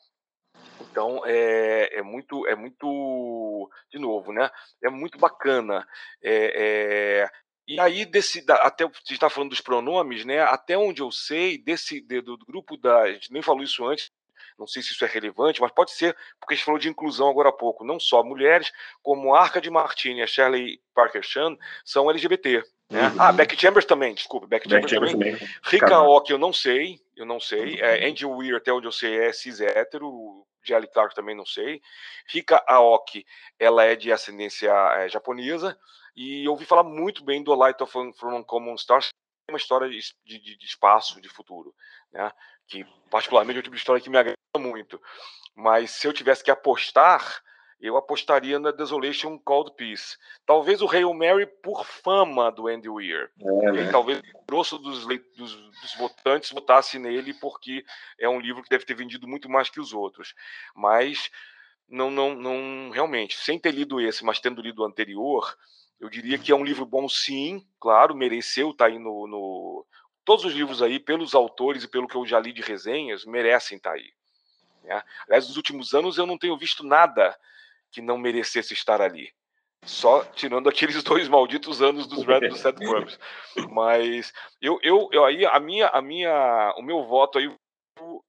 Então é, é, muito, é muito, de novo, né? É muito bacana. É, é, e aí desse, até você está falando dos pronomes, né? Até onde eu sei desse do, do grupo da, a gente nem falou isso antes, não sei se isso é relevante, mas pode ser, porque a gente falou de inclusão agora há pouco. Não só mulheres, como a Arca de Martini e a Shirley Parker Chan são LGBT. Né? Uhum. Ah, Beck Chambers também, desculpa, Beck, Beck Chambers, também. também. Rika Ock eu não sei, eu não sei. Uhum. É, Andy Weir, até onde eu sei, é cis hétero. Jelly Clark também não sei. Rika Aoki, ela é de ascendência é, japonesa. E eu ouvi falar muito bem do Light of From Uncommon Stars, uma história de, de, de espaço, de futuro. Né? Que particularmente é um tipo de história que me agrada muito. Mas se eu tivesse que apostar, eu apostaria na Desolation Cold Peace. Talvez o Hail Mary por fama do Andy Weir. É, né? Talvez o grosso dos, dos, dos, votantes votasse nele porque é um livro que deve ter vendido muito mais que os outros. Mas não, não, não realmente, sem ter lido esse, mas tendo lido o anterior, eu diria que é um livro bom sim, claro, mereceu estar aí no, no todos os livros aí, pelos autores e pelo que eu já li de resenhas, merecem estar aí. Né? Aliás, nos últimos anos eu não tenho visto nada que não merecesse estar ali. Só tirando aqueles dois malditos anos dos Red do Seth Pubs. Mas eu, eu, eu aí a minha, a minha, o meu voto aí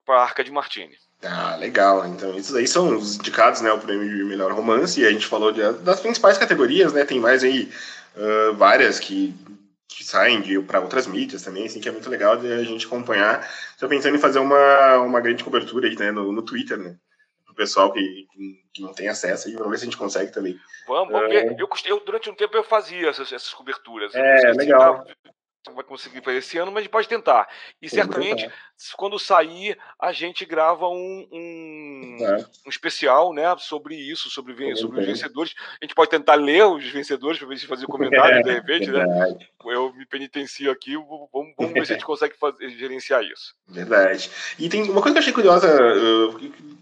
para a Arca de Martini. Ah, legal. Então, esses aí são os indicados, né, o prêmio de melhor romance, e a gente falou de, das principais categorias, né, tem mais aí uh, várias que que saem para outras mídias também, assim, que é muito legal de a gente acompanhar. Estou pensando em fazer uma, uma grande cobertura aí, né, no, no Twitter, né? o pessoal que, que, não tem acesso aí, vamos ver se a gente consegue também. Vamos, vamos ver. Eu, eu, durante um tempo eu fazia essas, essas coberturas. É, legal. Vai conseguir fazer esse ano, mas a gente pode tentar. E certamente, quando sair, a gente grava um, um, é. um especial né, sobre isso, sobre, sobre os vencedores. A gente pode tentar ler os vencedores para ver se fazer comentário, é, de repente, né? Eu me penitencio aqui, vamos, vamos ver se a gente consegue fazer, gerenciar isso. Verdade. E tem uma coisa que eu achei curiosa,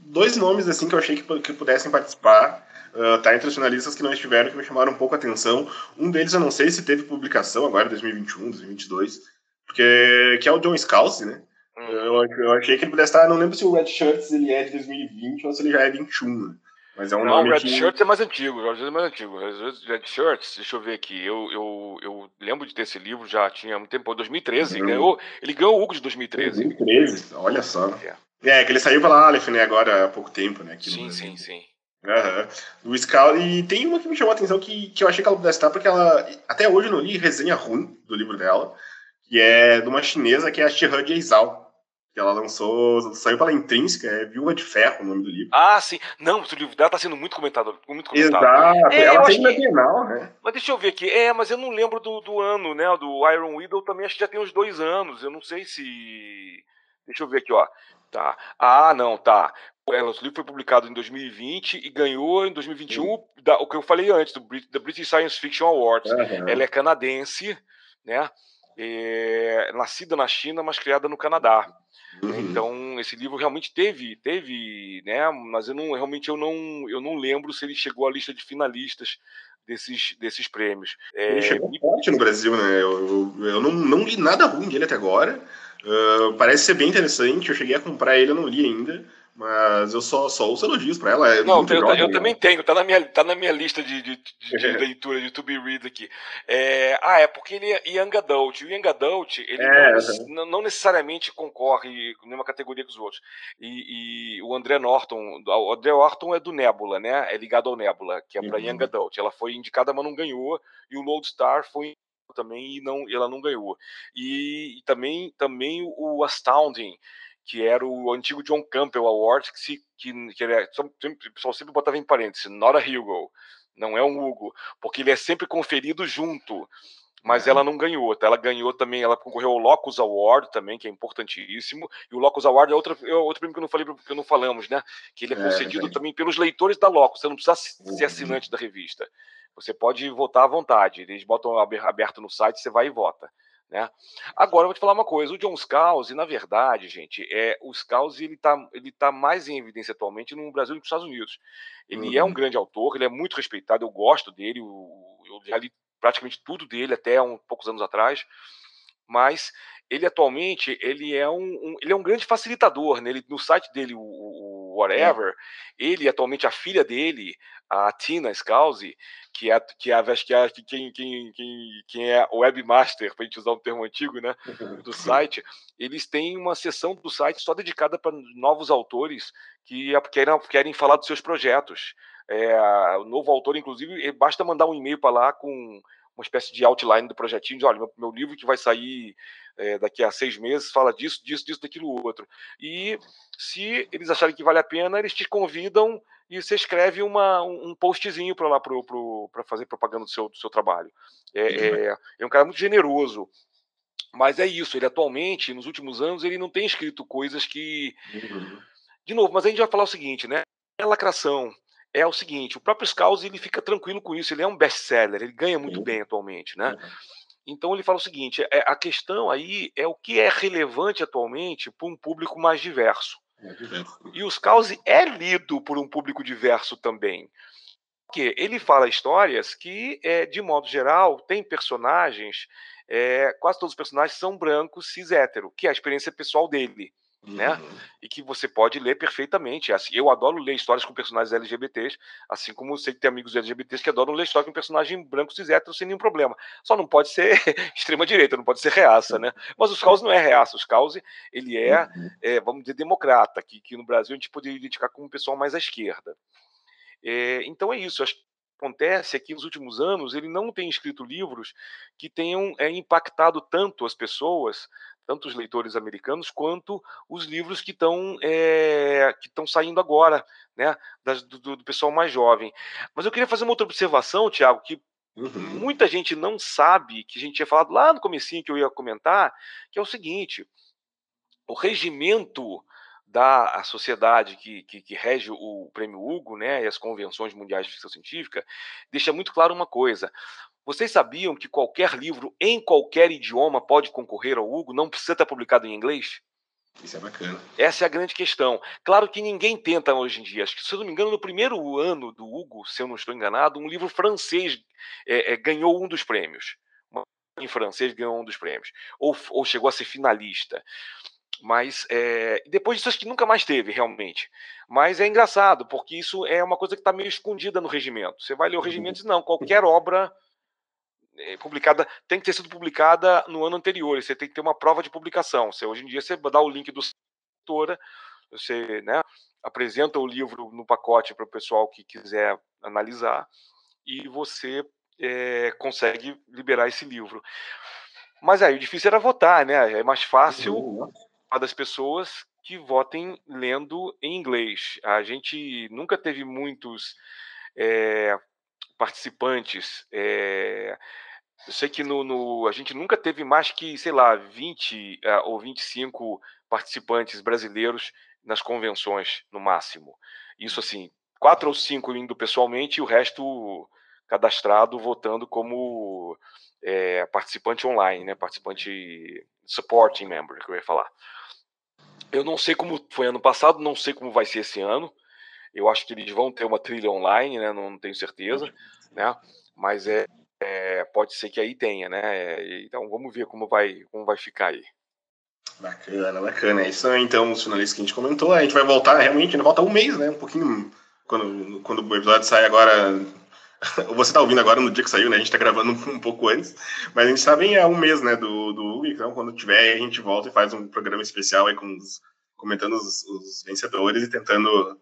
dois nomes assim que eu achei que pudessem participar uh, tá entre os finalistas que não estiveram, que me chamaram um pouco a atenção. Um deles eu não sei se teve publicação agora, 2021, 2022, porque, que é o John Scalzi, né? Hum. Eu, eu, achei que ele pudesse estar, não lembro se o Red Shirts ele é de 2020 ou se ele já é 21, né? Mas é um não, nome Red que... Shirts é mais antigo, o Red é mais antigo. Red Shirts, deixa eu ver aqui, eu, eu, eu lembro de ter esse livro, já tinha muito tempo, 2013, uhum. ganhou, ele ganhou o Hugo de 2013. 2013, olha só. É. é, que ele saiu pela Aleph, né, agora há pouco tempo, né? sim, sim, sim. Uhum. Scout, e tem uma que me chamou a atenção que, que eu achei que ela pudesse estar, porque ela. Até hoje eu não li resenha ruim do livro dela, que é de uma chinesa que é a Shihan Eizal. Que ela lançou, saiu pela Intrínseca, é Viúva de Ferro o nome do livro. Ah, sim. Não, o livro dela está sendo muito comentado. Muito comentado. Exato, é, ela tem na Bienal, né? Mas deixa eu ver aqui. É, mas eu não lembro do, do ano, né? Do Iron Widow também acho que já tem uns dois anos. Eu não sei se. Deixa eu ver aqui, ó. Tá. Ah, não, tá. Ela, o livro foi publicado em 2020 e ganhou em 2021 da, o que eu falei antes, do da British Science Fiction Awards. Uhum. Ela é canadense, né? É, nascida na China, mas criada no Canadá. Uhum. Então esse livro realmente teve, teve, né? Mas eu não realmente eu não, eu não lembro se ele chegou à lista de finalistas desses, desses prêmios. É, ele chegou forte no Brasil, né? Eu, eu, eu não, não li nada ruim dele até agora. Uh, parece ser bem interessante. Eu cheguei a comprar ele, eu não li ainda. Mas eu só, só ouço elogios pra ela. É não, eu, eu, também tenho, tá na minha, tá na minha lista de, de, de, de leitura de To Be Read aqui. É, ah, é porque ele é Young Adult. O Young Adult, ele é, não, não, necessariamente concorre na mesma categoria que os outros. E, e, o André Norton, o André Norton é do Nebula, né? É ligado ao Nebula, que é para uhum. Young Adult. Ela foi indicada, mas não ganhou. E o Lodestar foi também e não, ela não ganhou. E, e também, também o Astounding que era o antigo John Campbell Award, que, se, que, que ele é, o pessoal sempre botava em parênteses, not a Hugo, não é um Hugo, porque ele é sempre conferido junto, mas ela não ganhou, tá? Ela ganhou também, ela concorreu ao Locus Award também, que é importantíssimo, e o Locus Award é outro, é outro prêmio que eu não falei, que não falamos, né? Que ele é, é concedido é, também pelos leitores da Locus, você não precisa ser assinante da revista. Você pode votar à vontade, eles botam aberto no site, você vai e vota. Né? Agora, eu vou te falar uma coisa: o John Scalzi, na verdade, gente, é, o Scalzi ele está ele tá mais em evidência atualmente no Brasil do que nos Estados Unidos. Ele uhum. é um uhum. grande autor, ele é muito respeitado, eu gosto dele, eu, já li praticamente tudo dele até um poucos anos atrás, mas ele atualmente ele é um, um, ele é um grande facilitador, né? Ele, no site dele, o Whatever, é. ele atualmente a filha dele, a Tina Scalzi, que é, que é, acho que é quem, quem, quem, quem é webmaster, para a gente usar um termo antigo, né, do site, eles têm uma seção do site só dedicada para novos autores que querem, querem falar dos seus projetos. É, o novo autor, inclusive, basta mandar um e-mail para lá com uma espécie de outline do projetinho, de olha, meu, meu livro que vai sair é, daqui a seis meses fala disso, disso, disso, daquilo, outro. E se eles acharem que vale a pena, eles te convidam e você escreve uma, um postzinho para lá para fazer propaganda do seu, do seu trabalho. É, é, é um cara muito generoso. Mas é isso, ele atualmente, nos últimos anos, ele não tem escrito coisas que. Uhum. De novo, mas a gente vai falar o seguinte, né? É lacração. É o seguinte, o próprio Scouse ele fica tranquilo com isso, ele é um best-seller, ele ganha muito uhum. bem atualmente, né? Uhum. Então ele fala o seguinte: é, a questão aí é o que é relevante atualmente para um público mais diverso. E os Cause é lido por um público diverso também. Porque ele fala histórias que, é, de modo geral, tem personagens, é, quase todos os personagens são brancos, cis hétero, que é a experiência pessoal dele. Né? Uhum. Né? E que você pode ler perfeitamente. Assim, eu adoro ler histórias com personagens LGBTs, assim como sei que tem amigos LGBTs que adoram ler histórias com personagem branco cis hétero sem nenhum problema. Só não pode ser extrema direita, não pode ser reaça, né? Mas os Cause não é reaça, os Cause ele é, uhum. é, vamos dizer, democrata, que, que no Brasil a gente poderia identificar como um pessoal mais à esquerda. É, então é isso. Acho que acontece é que nos últimos anos ele não tem escrito livros que tenham é, impactado tanto as pessoas tanto os leitores americanos quanto os livros que estão é, que estão saindo agora, né, das, do, do, pessoal mais jovem. Mas eu queria fazer uma outra observação, Tiago, que Uhum. Muita gente não sabe que a gente tinha falado lá no comecinho que eu ia comentar, que é o seguinte: o regimento da sociedade que, que, que, rege o prêmio Hugo, né, e as convenções mundiais de ficção científica, deixa muito claro uma coisa. Vocês sabiam que qualquer livro em qualquer idioma pode concorrer ao Hugo? Não precisa estar publicado em inglês? Isso é bacana. Essa é a grande questão. Claro que ninguém tenta hoje em dia. Acho que, se eu não me engano, no primeiro ano do Hugo, se eu não estou enganado, um livro francês é, é, ganhou um dos prêmios. Em francês ganhou um dos prêmios. Ou, ou chegou a ser finalista. Mas é, depois disso acho que nunca mais teve, realmente. Mas é engraçado, porque isso é uma coisa que está meio escondida no regimento. Você vai ler o regimento e diz, não, qualquer obra publicada tem que ter sido publicada no ano anterior. Você tem que ter uma prova de publicação. Você, hoje em dia você dá o link do autora, você né, apresenta o livro no pacote para o pessoal que quiser analisar e você é, consegue liberar esse livro. Mas aí o difícil era votar, né? É mais fácil uhum das pessoas que votem lendo em inglês. A gente nunca teve muitos é, participantes. É, eu sei que no, no, a gente nunca teve mais que, sei lá, 20 uh, ah, ou 25 participantes brasileiros nas convenções, no máximo. Isso assim, quatro ou cinco indo pessoalmente e o resto cadastrado votando como é, participante online, né? Participante supporting member, que eu ia falar. Eu não sei como foi ano passado, não sei como vai ser esse ano. Eu acho que eles vão ter uma trilha online, né? Não tenho certeza, né? Mas é, é pode ser que aí tenha, né? Então vamos ver como vai, como vai ficar aí. Bacana, bacana. Isso são então os finalistas que a gente comentou. A gente vai voltar realmente, ainda volta um mês, né? Um pouquinho quando, quando o episódio sai agora Você está ouvindo agora no dia que saiu, né? A gente está gravando um pouco antes, mas a gente está bem há um mês, né, do, do Hugo, então quando tiver a gente volta e faz um programa especial aí com os, comentando os, os, vencedores e tentando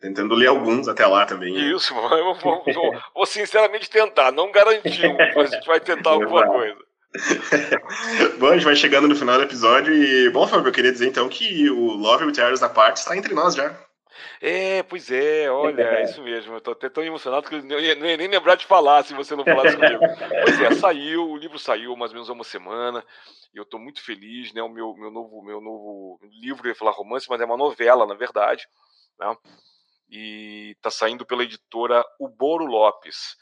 tentando ler alguns até lá também. Né? Isso, eu vou, vou, vou, sinceramente tentar, não garantir, mas a gente vai tentar alguma coisa. bom, a gente vai chegando no final do episódio e, bom, Fábio, eu queria dizer então que o Love with Arrows da parte está entre nós já. É, pois é, olha, é isso mesmo. Eu tô até tão emocionado que eu não ia, não ia nem lembrar de falar se você não falasse comigo. Pois é, saiu, o livro saiu mais ou menos há uma semana, e eu estou muito feliz, né? O meu, meu, novo, meu novo livro, eu ia falar romance, mas é uma novela, na verdade, né? E está saindo pela editora O Boro Lopes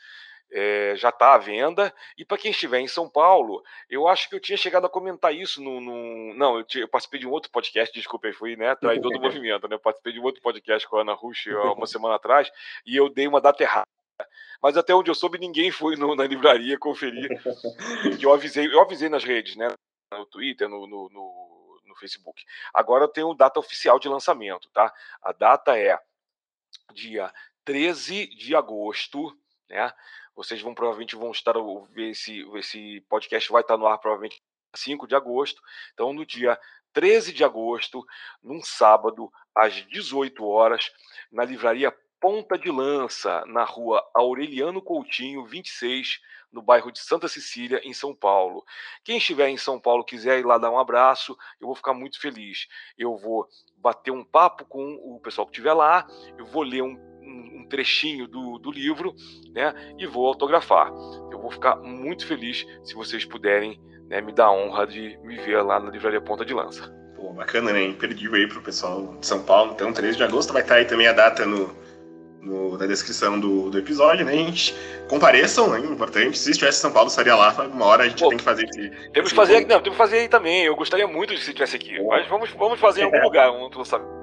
é, já está à venda. E para quem estiver em São Paulo, eu acho que eu tinha chegado a comentar isso no. no não, eu, tinha, eu, participei de um outro podcast, desculpa, eu fui né, traidor do movimento, né? Eu participei de um outro podcast com a Ana Rush uma semana atrás e eu dei uma data errada. Mas até onde eu soube, ninguém foi no, na livraria conferir. que eu avisei, eu avisei nas redes, né? No Twitter, no, no, no, no Facebook. Agora eu tenho data oficial de lançamento, tá? A data é dia 13 de agosto, né? Vocês vão provavelmente vão estar ver esse esse podcast vai estar no ar provavelmente 5 de agosto. Então no dia 13 de agosto, num sábado, às 18 horas, na livraria Ponta de Lança, na rua Aureliano Coutinho, 26, no bairro de Santa Cecília, em São Paulo. Quem estiver em São Paulo quiser ir lá dar um abraço, eu vou ficar muito feliz. Eu vou bater um papo com o pessoal que estiver lá, eu vou ler um um, trechinho do, do livro né, e vou autografar. Eu vou ficar muito feliz se vocês puderem né, me dar a honra de me ver lá na Livraria Ponta de Lança. Pô, bacana, né? Imperdível aí pro pessoal de São Paulo. Então, 13 de agosto vai estar aí também a data no, no, na descrição do, do episódio, né? A gente compareçam, né? Importante. Se estivesse em São Paulo, estaria lá. Uma hora a gente Pô, tem que fazer esse. Temos que fazer, não, temos que fazer aí também. Eu gostaria muito de se estivesse aqui. Mas vamos, vamos fazer em algum lugar, um outro lançamento.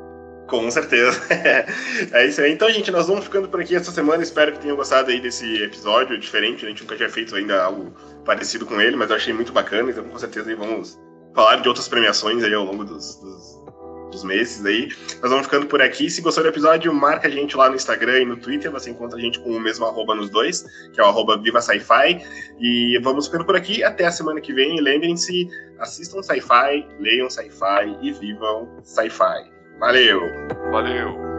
Com certeza. é isso aí. Então, gente, nós vamos ficando por aqui essa semana. Espero que tenham gostado aí desse episódio diferente. A gente nunca tinha feito ainda algo parecido com ele, mas eu achei muito bacana. Então, com certeza, aí vamos falar de outras premiações aí ao longo dos, dos, dos meses aí. Nós vamos ficando por aqui. Se gostou do episódio, marca a gente lá no Instagram e no Twitter. Você encontra a gente com o mesmo arroba nos dois, que é o arroba Viva Sci-Fi. E vamos ficando por aqui. Até a semana que vem. E lembrem-se, assistam Sci-Fi, leiam Sci-Fi e vivam Sci-Fi. Valeu! Valeu!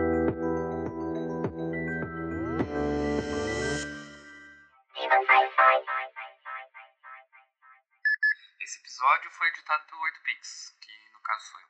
Esse episódio foi editado pelo 8pix, que no caso sou eu.